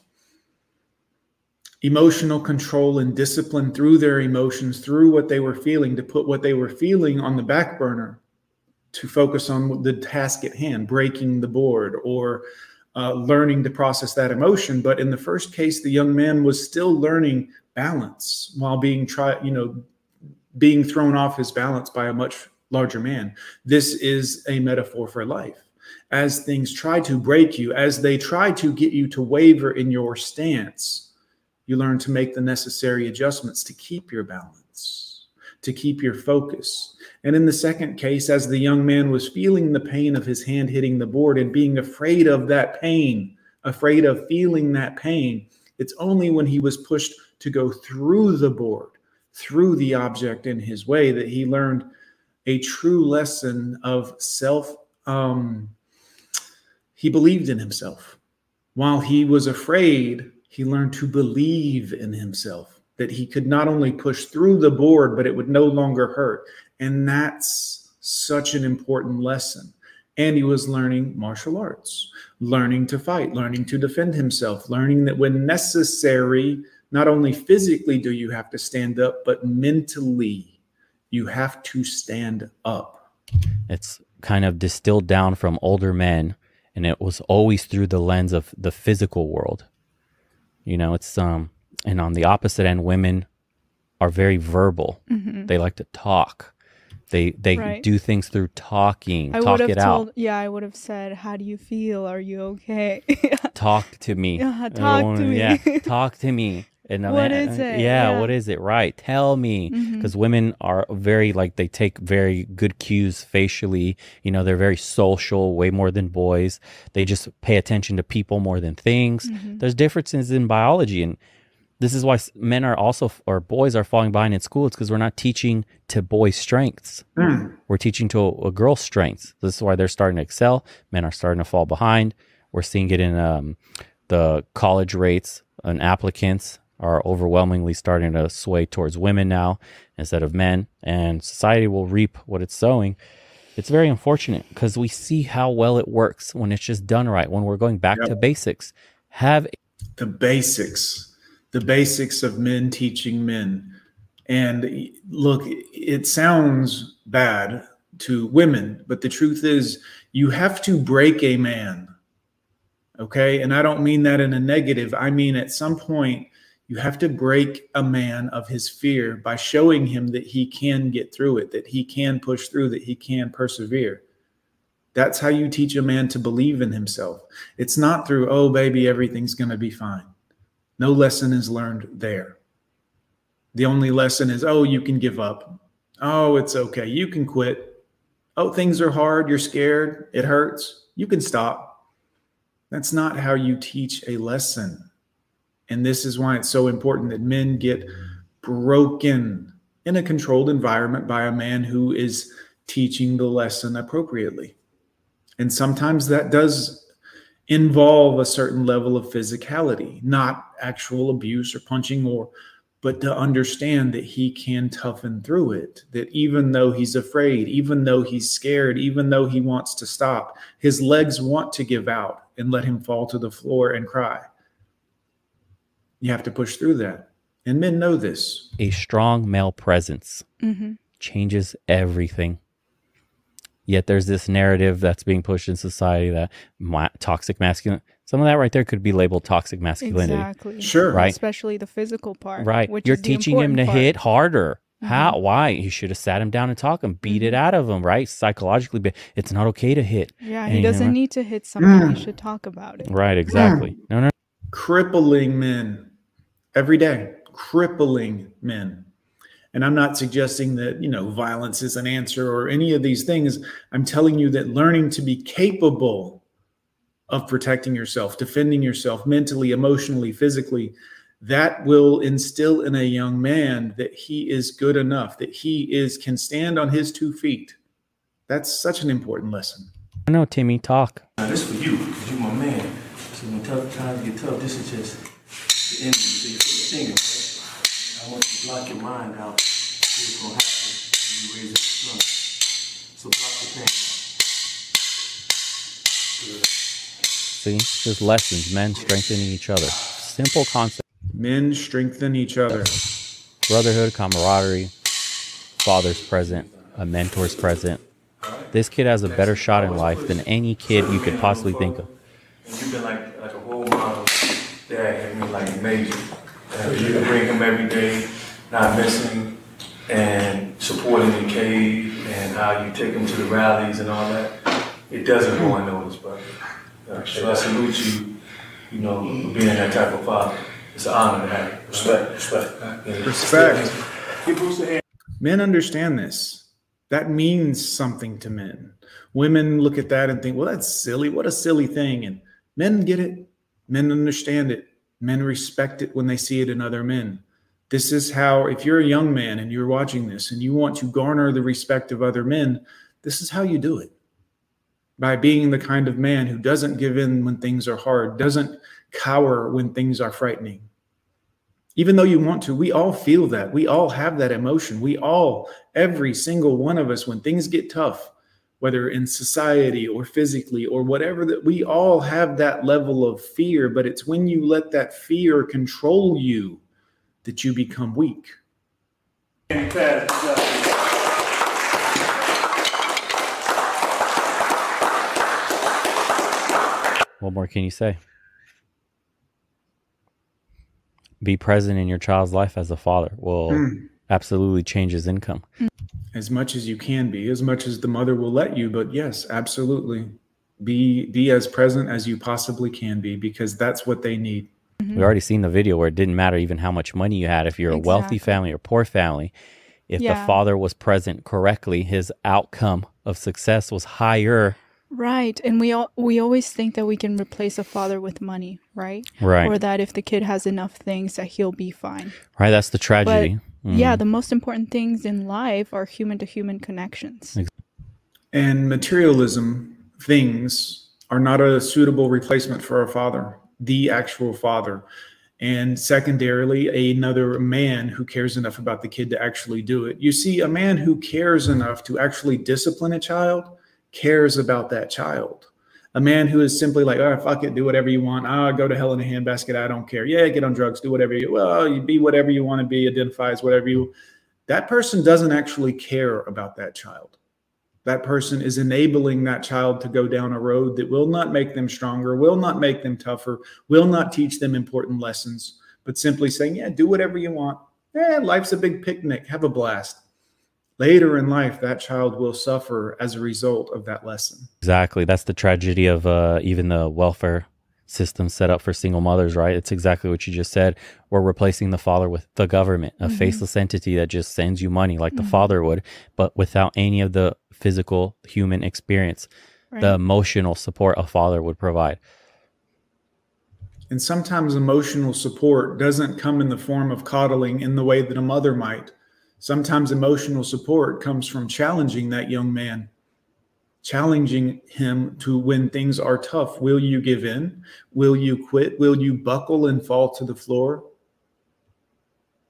B: emotional control and discipline through their emotions, through what they were feeling, to put what they were feeling on the back burner, to focus on the task at hand, breaking the board or uh, learning to process that emotion. But in the first case, the young man was still learning balance while being try, you know, being thrown off his balance by a much larger man. This is a metaphor for life. As things try to break you, as they try to get you to waver in your stance, you learn to make the necessary adjustments to keep your balance, to keep your focus, and in the second case, as the young man was feeling the pain of his hand hitting the board and being afraid of that pain, afraid of feeling that pain, it's only when he was pushed to go through the board, through the object in his way, that he learned a true lesson of self. Um, he believed in himself. While he was afraid, he learned to believe in himself, that he could not only push through the board, but it would no longer hurt. And that's such an important lesson. And he was learning martial arts, learning to fight, learning to defend himself, learning that when necessary, not only physically do you have to stand up, but mentally you have to stand up.
C: It's kind of distilled down from older men, and it was always through the lens of the physical world. You know, it's um, and on the opposite end, women are very verbal.
P: Mhm.
C: They like to talk. They they
P: Right.
C: do things through talking.
P: I
C: talk it
P: told,
C: out.
P: yeah, I would have said, "How do you feel? Are you okay?"
C: Talk to me.
P: Yeah, talk
C: wanna-
P: to me.
C: Yeah, talk to me. And
P: What is it?
C: Yeah,
P: Yeah.
C: what is it? Right. Tell me. Because women are very like they take very good cues facially. You know, they're very social, way more than boys. They just pay attention to people more than things.
P: Mhm.
C: There's differences in biology, and this is why men are also or boys are falling behind in school. It's because we're not teaching to boys' strengths.
B: Mm.
C: We're teaching to a, a girl's strengths. This is why they're starting to excel. Men are starting to fall behind. We're seeing it in um, the college rates and applicants are overwhelmingly starting to sway towards women now instead of men, and society will reap what it's sowing. It's very unfortunate because we see how well it works when it's just done right, when we're going back to basics. Have
B: the basics, the basics of men teaching men. And look, it sounds bad to women, but the truth is, you have to break a man. Okay. And I don't mean that in a negative. I mean, at some point, you have to break a man of his fear by showing him that he can get through it, that he can push through, that he can persevere. That's how you teach a man to believe in himself. It's not through, oh, baby, everything's going to be fine. No lesson is learned there. The only lesson is, oh, you can give up. Oh, it's okay. You can quit. Oh, things are hard. You're scared. It hurts. You can stop. That's not how you teach a lesson. And this is why it's so important that men get broken in a controlled environment by a man who is teaching the lesson appropriately. And sometimes that does involve a certain level of physicality, not actual abuse or punching or but to understand that he can toughen through it, that even though he's afraid, even though he's scared, even though he wants to stop, his legs want to give out and let him fall to the floor and cry. You have to push through that. And men know this.
C: a strong male presence
P: hmm
C: changes everything. Yet there's this narrative that's being pushed in society that ma- toxic masculine. Some of that right there could be labeled toxic masculinity.
P: Exactly. Sure.
C: Right.
P: Especially the physical part.
C: Right.
P: Which
C: You're
P: is the
C: teaching him to
P: part.
C: hit harder.
P: Mhm.
C: How? Why? You should have sat him down and talked him, beat it out of him, right? Psychologically, but it's not okay to hit.
P: Yeah,
C: And
P: he doesn't
C: what?
P: need to hit somebody.
B: Mm.
P: He should talk about it.
C: Right. Exactly. No, no.
B: crippling men every day, crippling men. And I'm not suggesting that, you know, violence is an answer or any of these things. I'm telling you that learning to be capable of protecting yourself, defending yourself mentally, emotionally, physically, that will instill in a young man that he is good enough, that he is can stand on his two feet. That's such an important lesson.
C: I know, Timmy. Talk.
O: Now this for you, because you're my man. So when tough times get tough, this is just the end. So you put your finger, right? I want you to block your mind out. See what's gonna happen when you raise up the sun. So block the pain out. Good.
C: See, there's lessons. Men strengthening each other. Simple concept.
B: Men strengthen each other.
C: Brotherhood, camaraderie. Father's present. A mentor's present. This kid has a better shot in life than any kid you could possibly think of.
O: And you've been like like a role model dad, I mean like major. And you can bring him every day, not missing, and supporting the cave and how you take him to the rallies and all that. It doesn't go unnoticed, brother. Uh, so I salute you, you know, for being that type of father. It's an honor to have you. Respect, respect.
B: Respect.
O: Give Bruce a hand.
B: Men understand this. That means something to men. Women look at that and think, well, that's silly. What a silly thing. And men get it. Men understand it. Men respect it when they see it in other men. This is how, if you're a young man and you're watching this and you want to garner the respect of other men, this is how you do it by being the kind of man who doesn't give in when things are hard, doesn't cower when things are frightening. Even though you want to, we all feel that. We all have that emotion. We all, every single one of us, when things get tough, whether in society or physically or whatever, that we all have that level of fear. But it's when you let that fear control you that you become weak.
C: What more can you say? Be present in your child's life as a father will mm. absolutely change his income.
B: As much as you can be, as much as the mother will let you, but yes, absolutely. Be be as present as you possibly can be because that's what they need.
C: Mm-hmm. We already seen the video where it didn't matter even how much money you had if you're exactly. a wealthy family or poor family. If yeah. the father was present correctly, his outcome of success was higher
P: Right. And we all we always think that we can replace a father with money, right?
C: Right.
P: Or that if the kid has enough things that he'll be fine.
C: Right, that's the tragedy.
P: But, mm. Yeah, the most important things in life are human to human connections.
B: And materialism things are not a suitable replacement for a father, the actual father. And secondarily, another man who cares enough about the kid to actually do it. You see, a man who cares enough to actually discipline a child cares about that child. A man who is simply like, oh, fuck it, do whatever you want. Ah, oh, go to hell in a handbasket. I don't care. Yeah, get on drugs, do whatever you. Well, you be whatever you want to be. Identify as whatever you. That person doesn't actually care about that child. That person is enabling that child to go down a road that will not make them stronger, will not make them tougher, will not teach them important lessons, but simply saying, yeah, do whatever you want. Yeah, life's a big picnic. Have a blast later in life that child will suffer as a result of that lesson
C: exactly that's the tragedy of uh, even the welfare system set up for single mothers right it's exactly what you just said we're replacing the father with the government a mm-hmm. faceless entity that just sends you money like mm-hmm. the father would but without any of the physical human experience right. the emotional support a father would provide
B: and sometimes emotional support doesn't come in the form of coddling in the way that a mother might Sometimes emotional support comes from challenging that young man, challenging him to when things are tough. Will you give in? Will you quit? Will you buckle and fall to the floor?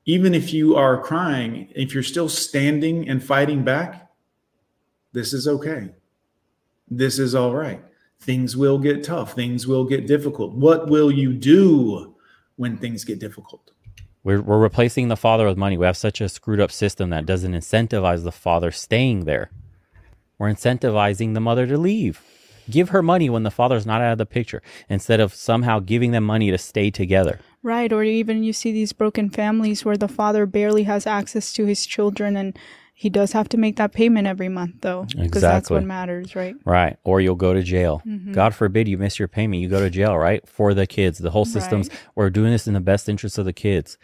B: Even if you are crying, if you're still standing and fighting back, this is okay. This is all right. Things will get tough. Things will get difficult. What will you do when things get difficult?
C: We're, we're replacing the father with money. We have such a screwed up system that doesn't incentivize the father staying there. We're incentivizing the mother to leave. Give her money when the father's not out of the picture instead of somehow giving them money to stay together.
P: Right. Or even you see these broken families where the father barely has access to his children and he does have to make that payment every month though because exactly. that's what matters right?
C: Right. Or you'll go to jail. Mm-hmm. god forbid you miss your payment. You go to jail right? For the kids. The whole system's right. we're doing this in the best interest of the kids.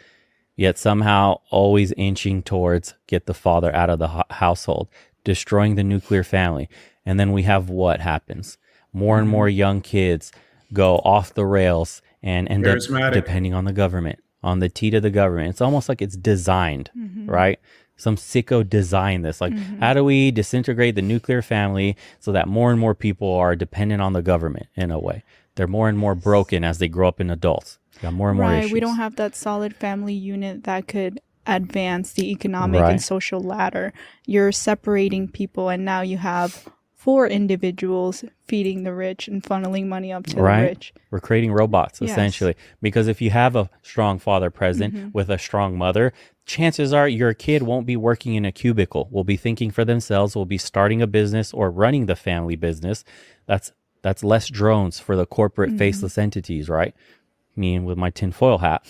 C: Yet somehow always inching towards get the father out of the ho- household destroying the nuclear family. And then we have what happens. More and more mm-hmm. young kids go off the rails and end up depending on the government on the teat of the government. It's almost like it's designed mm-hmm. right some sicko design this. Like, mm-hmm. how do we disintegrate the nuclear family so that more and more people are dependent on the government in a way? They're more and more broken as they grow up in adults. Got more and more
P: right.
C: issues.
P: We don't have that solid family unit that could advance the economic right. and social ladder. You're separating people, and now you have for individuals feeding the rich and funneling money up to right. the rich.
C: We're creating robots yes. essentially because if you have a strong father present mm-hmm. with a strong mother, chances are your kid won't be working in a cubicle. Will be thinking for themselves, will be starting a business or running the family business. That's that's less drones for the corporate mm-hmm. faceless entities, right? Me and with my tinfoil hat,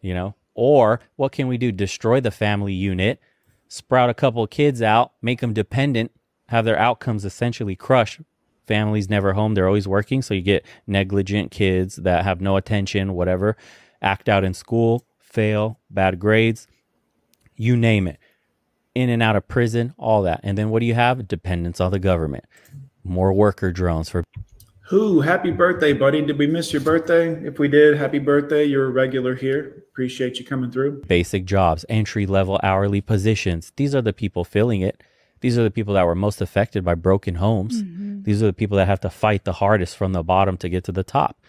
C: you know. Or what can we do? Destroy the family unit, sprout a couple of kids out, make them dependent have their outcomes essentially crushed. Families never home, they're always working. So you get negligent kids that have no attention, whatever, act out in school, fail, bad grades, you name it. In and out of prison, all that. And then what do you have? Dependence on the government. More worker drones for
B: Who? Happy birthday, buddy. Did we miss your birthday? If we did, happy birthday. You're a regular here. Appreciate you coming through.
C: Basic jobs, entry level hourly positions. These are the people filling it. These are the people that were most affected by broken homes. Mm-hmm. These are the people that have to fight the hardest from the bottom to get to the top.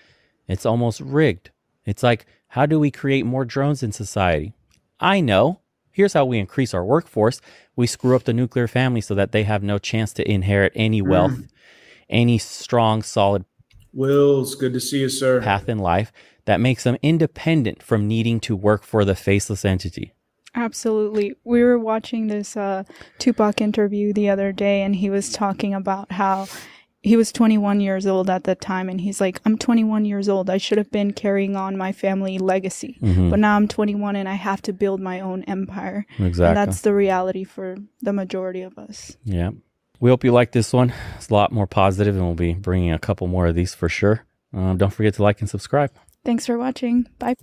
C: It's almost rigged. It's like, how do we create more drones in society? I know. Here's how we increase our workforce. We screw up the nuclear family so that they have no chance to inherit any wealth. Mm any strong, solid
B: Wills, good to see you, sir.
C: Path in life that makes them independent from needing to work for the faceless entity.
P: Absolutely. We were watching this uh, Tupac interview the other day, and he was talking about how he was 21 years old at the time, and he's like, I'm 21 years old. I should have been carrying on my family legacy, mm-hmm. but now I'm 21 and I have to build my own empire.
C: Exactly.
P: And that's the reality for the majority of us.
C: Yeah. We hope you like this one. It's a lot more positive, and we'll be bringing a couple more of these for sure. Uh, don't forget to like and subscribe.
P: Thanks for watching. Bye.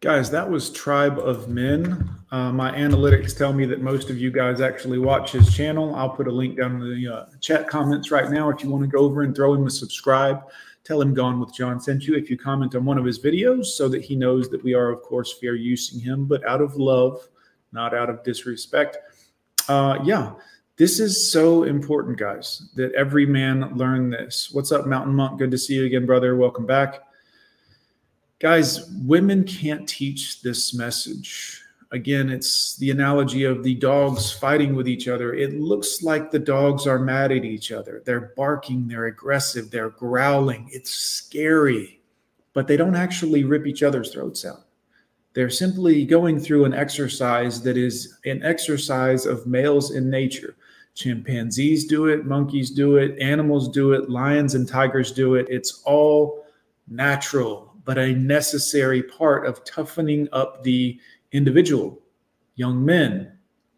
B: Guys, that was Tribe of Men. Uh, my analytics tell me that most of you guys actually watch his channel. I'll put a link down in the uh, chat comments right now if you want to go over and throw him a subscribe. Tell him Gone with John sent you if you comment on one of his videos so that he knows that we are, of course, fair using him, but out of love, not out of disrespect. Uh, yeah. This is so important, guys, that every man learn this. What's up, Mountain Monk? Good to see you again, brother. Welcome back. Guys, women can't teach this message. Again, it's the analogy of the dogs fighting with each other. It looks like the dogs are mad at each other. They're barking, they're aggressive, they're growling. It's scary, but they don't actually rip each other's throats out. They're simply going through an exercise that is an exercise of males in nature Chimpanzees do it, monkeys do it, animals do it, lions and tigers do it. It's all natural, but a necessary part of toughening up the individual, young men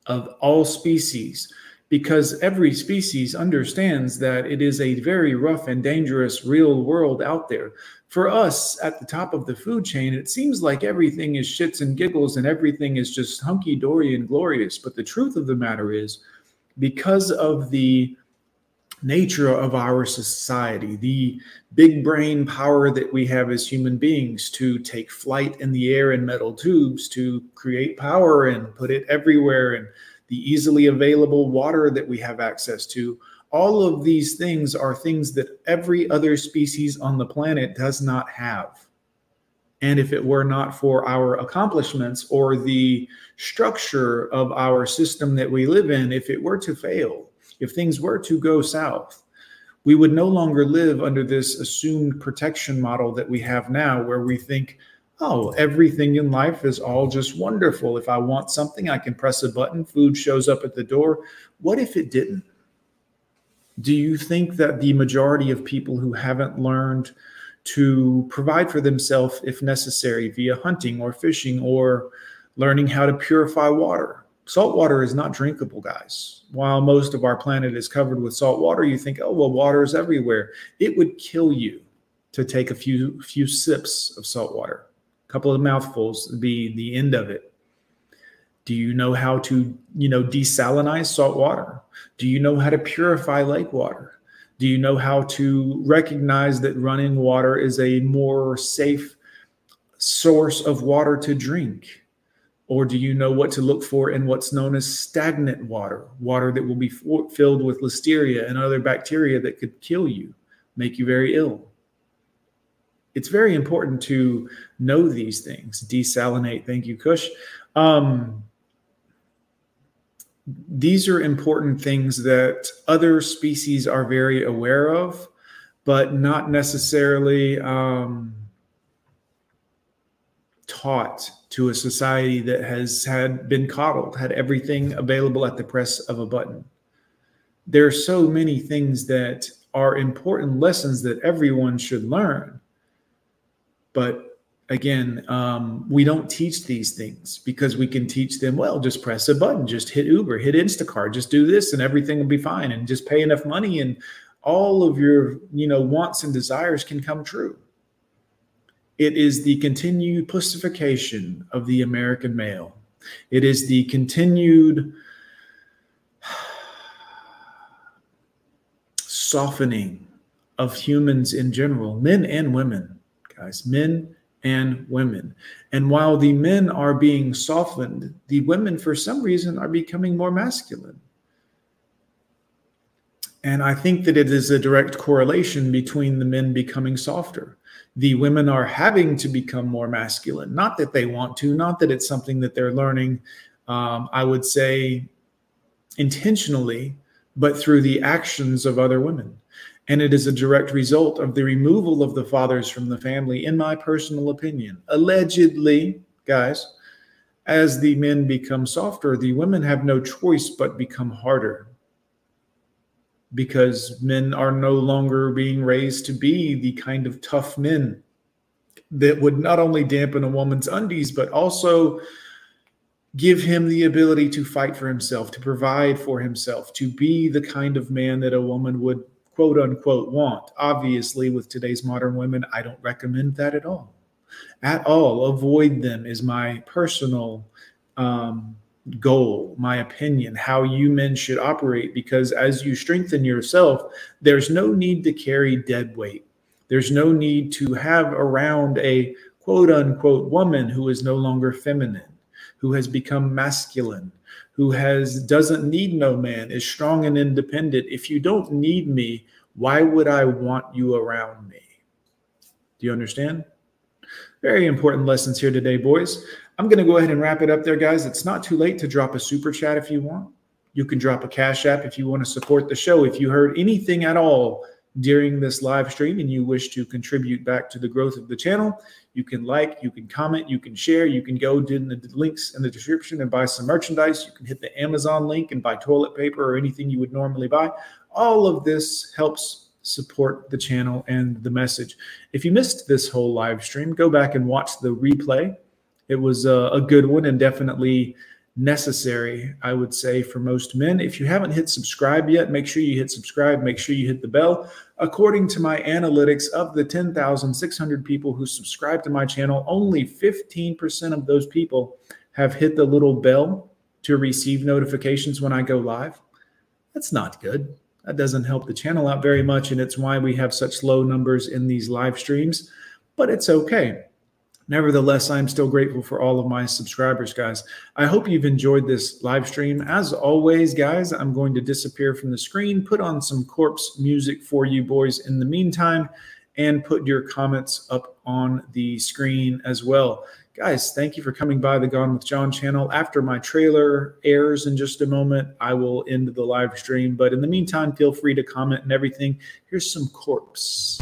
B: of all species, because every species understands that it is a very rough and dangerous real world out there. For us at the top of the food chain, it seems like everything is shits and giggles and everything is just hunky dory and glorious. But the truth of the matter is, because of the nature of our society, the big brain power that we have as human beings to take flight in the air in metal tubes, to create power and put it everywhere, and the easily available water that we have access to. All of these things are things that every other species on the planet does not have. And if it were not for our accomplishments or the structure of our system that we live in, if it were to fail, if things were to go south, we would no longer live under this assumed protection model that we have now, where we think, oh, everything in life is all just wonderful. If I want something, I can press a button, food shows up at the door. What if it didn't? Do you think that the majority of people who haven't learned to provide for themselves if necessary via hunting or fishing or learning how to purify water. Salt water is not drinkable, guys. While most of our planet is covered with salt water, you think, oh, well, water is everywhere. It would kill you to take a few few sips of salt water. A couple of mouthfuls would be the end of it. Do you know how to, you know, desalinize salt water? Do you know how to purify lake water? Do you know how to recognize that running water is a more safe source of water to drink? Or do you know what to look for in what's known as stagnant water, water that will be f- filled with listeria and other bacteria that could kill you, make you very ill? It's very important to know these things. Desalinate. Thank you, Kush. Um, these are important things that other species are very aware of, but not necessarily um, taught to a society that has had been coddled, had everything available at the press of a button. There are so many things that are important lessons that everyone should learn, but again, um, we don't teach these things because we can teach them, well, just press a button, just hit Uber, hit Instacart, just do this and everything will be fine and just pay enough money and all of your, you know, wants and desires can come true. It is the continued pussification of the American male. It is the continued softening of humans in general, men and women, guys, men and women. And while the men are being softened, the women, for some reason, are becoming more masculine. And I think that it is a direct correlation between the men becoming softer. The women are having to become more masculine. Not that they want to, not that it's something that they're learning, um, I would say intentionally, but through the actions of other women. And it is a direct result of the removal of the fathers from the family, in my personal opinion. Allegedly, guys, as the men become softer, the women have no choice but become harder because men are no longer being raised to be the kind of tough men that would not only dampen a woman's undies, but also give him the ability to fight for himself, to provide for himself, to be the kind of man that a woman would quote unquote want. Obviously, with today's modern women, I don't recommend that at all. At all. Avoid them is my personal um, goal, my opinion, how you men should operate. Because as you strengthen yourself, there's no need to carry dead weight. There's no need to have around a quote unquote woman who is no longer feminine, who has become masculine, who has doesn't need no man, is strong and independent. If you don't need me, why would I want you around me? Do you understand? Very important lessons here today, boys. I'm going to go ahead and wrap it up there, guys. It's not too late to drop a super chat if you want. You can drop a cash app if you want to support the show. If you heard anything at all during this live stream and you wish to contribute back to the growth of the channel, you can like, you can comment, you can share, you can go to the links in the description and buy some merchandise. You can hit the Amazon link and buy toilet paper or anything you would normally buy. All of this helps support the channel and the message. If you missed this whole live stream, go back and watch the replay it was a, a good one and definitely necessary, I would say, for most men. If you haven't hit subscribe yet, make sure you hit subscribe. Make sure you hit the bell. According to my analytics, of the 10,600 people who subscribe to my channel, only 15% of those people have hit the little bell to receive notifications when I go live. That's not good. That doesn't help the channel out very much. And it's why we have such low numbers in these live streams, but it's okay. Nevertheless, I'm still grateful for all of my subscribers, guys. I hope you've enjoyed this live stream. As always, guys, I'm going to disappear from the screen, put on some corpse music for you boys in the meantime, and put your comments up on the screen as well. Guys, thank you for coming by the Gone with John channel. After my trailer airs in just a moment, I will end the live stream. But in the meantime, feel free to comment and everything. Here's some corpse.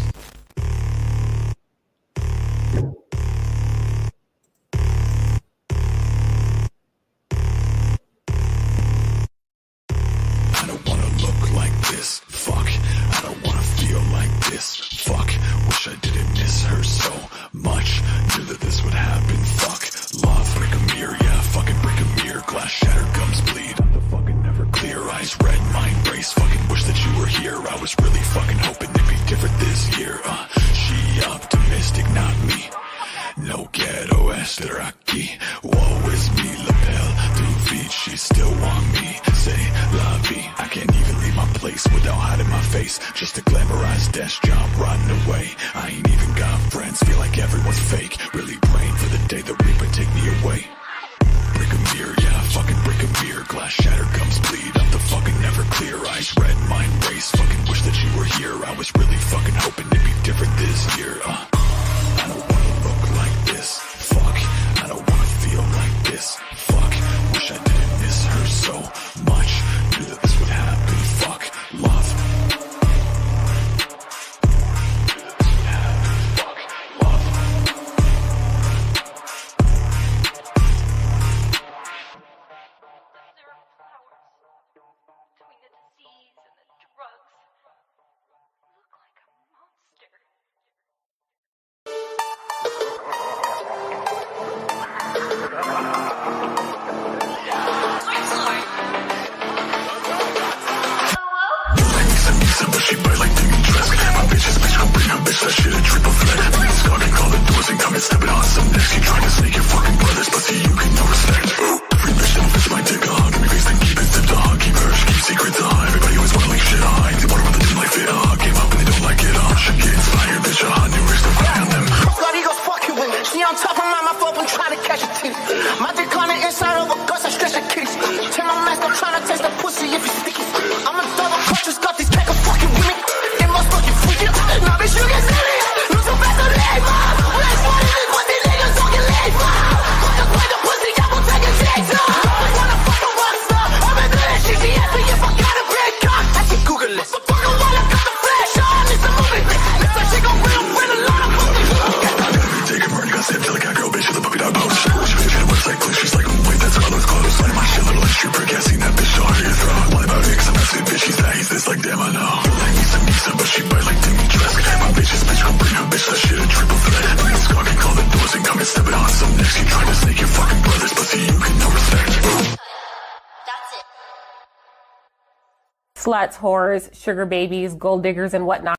Q: Whores, sugar babies, gold diggers, and whatnot.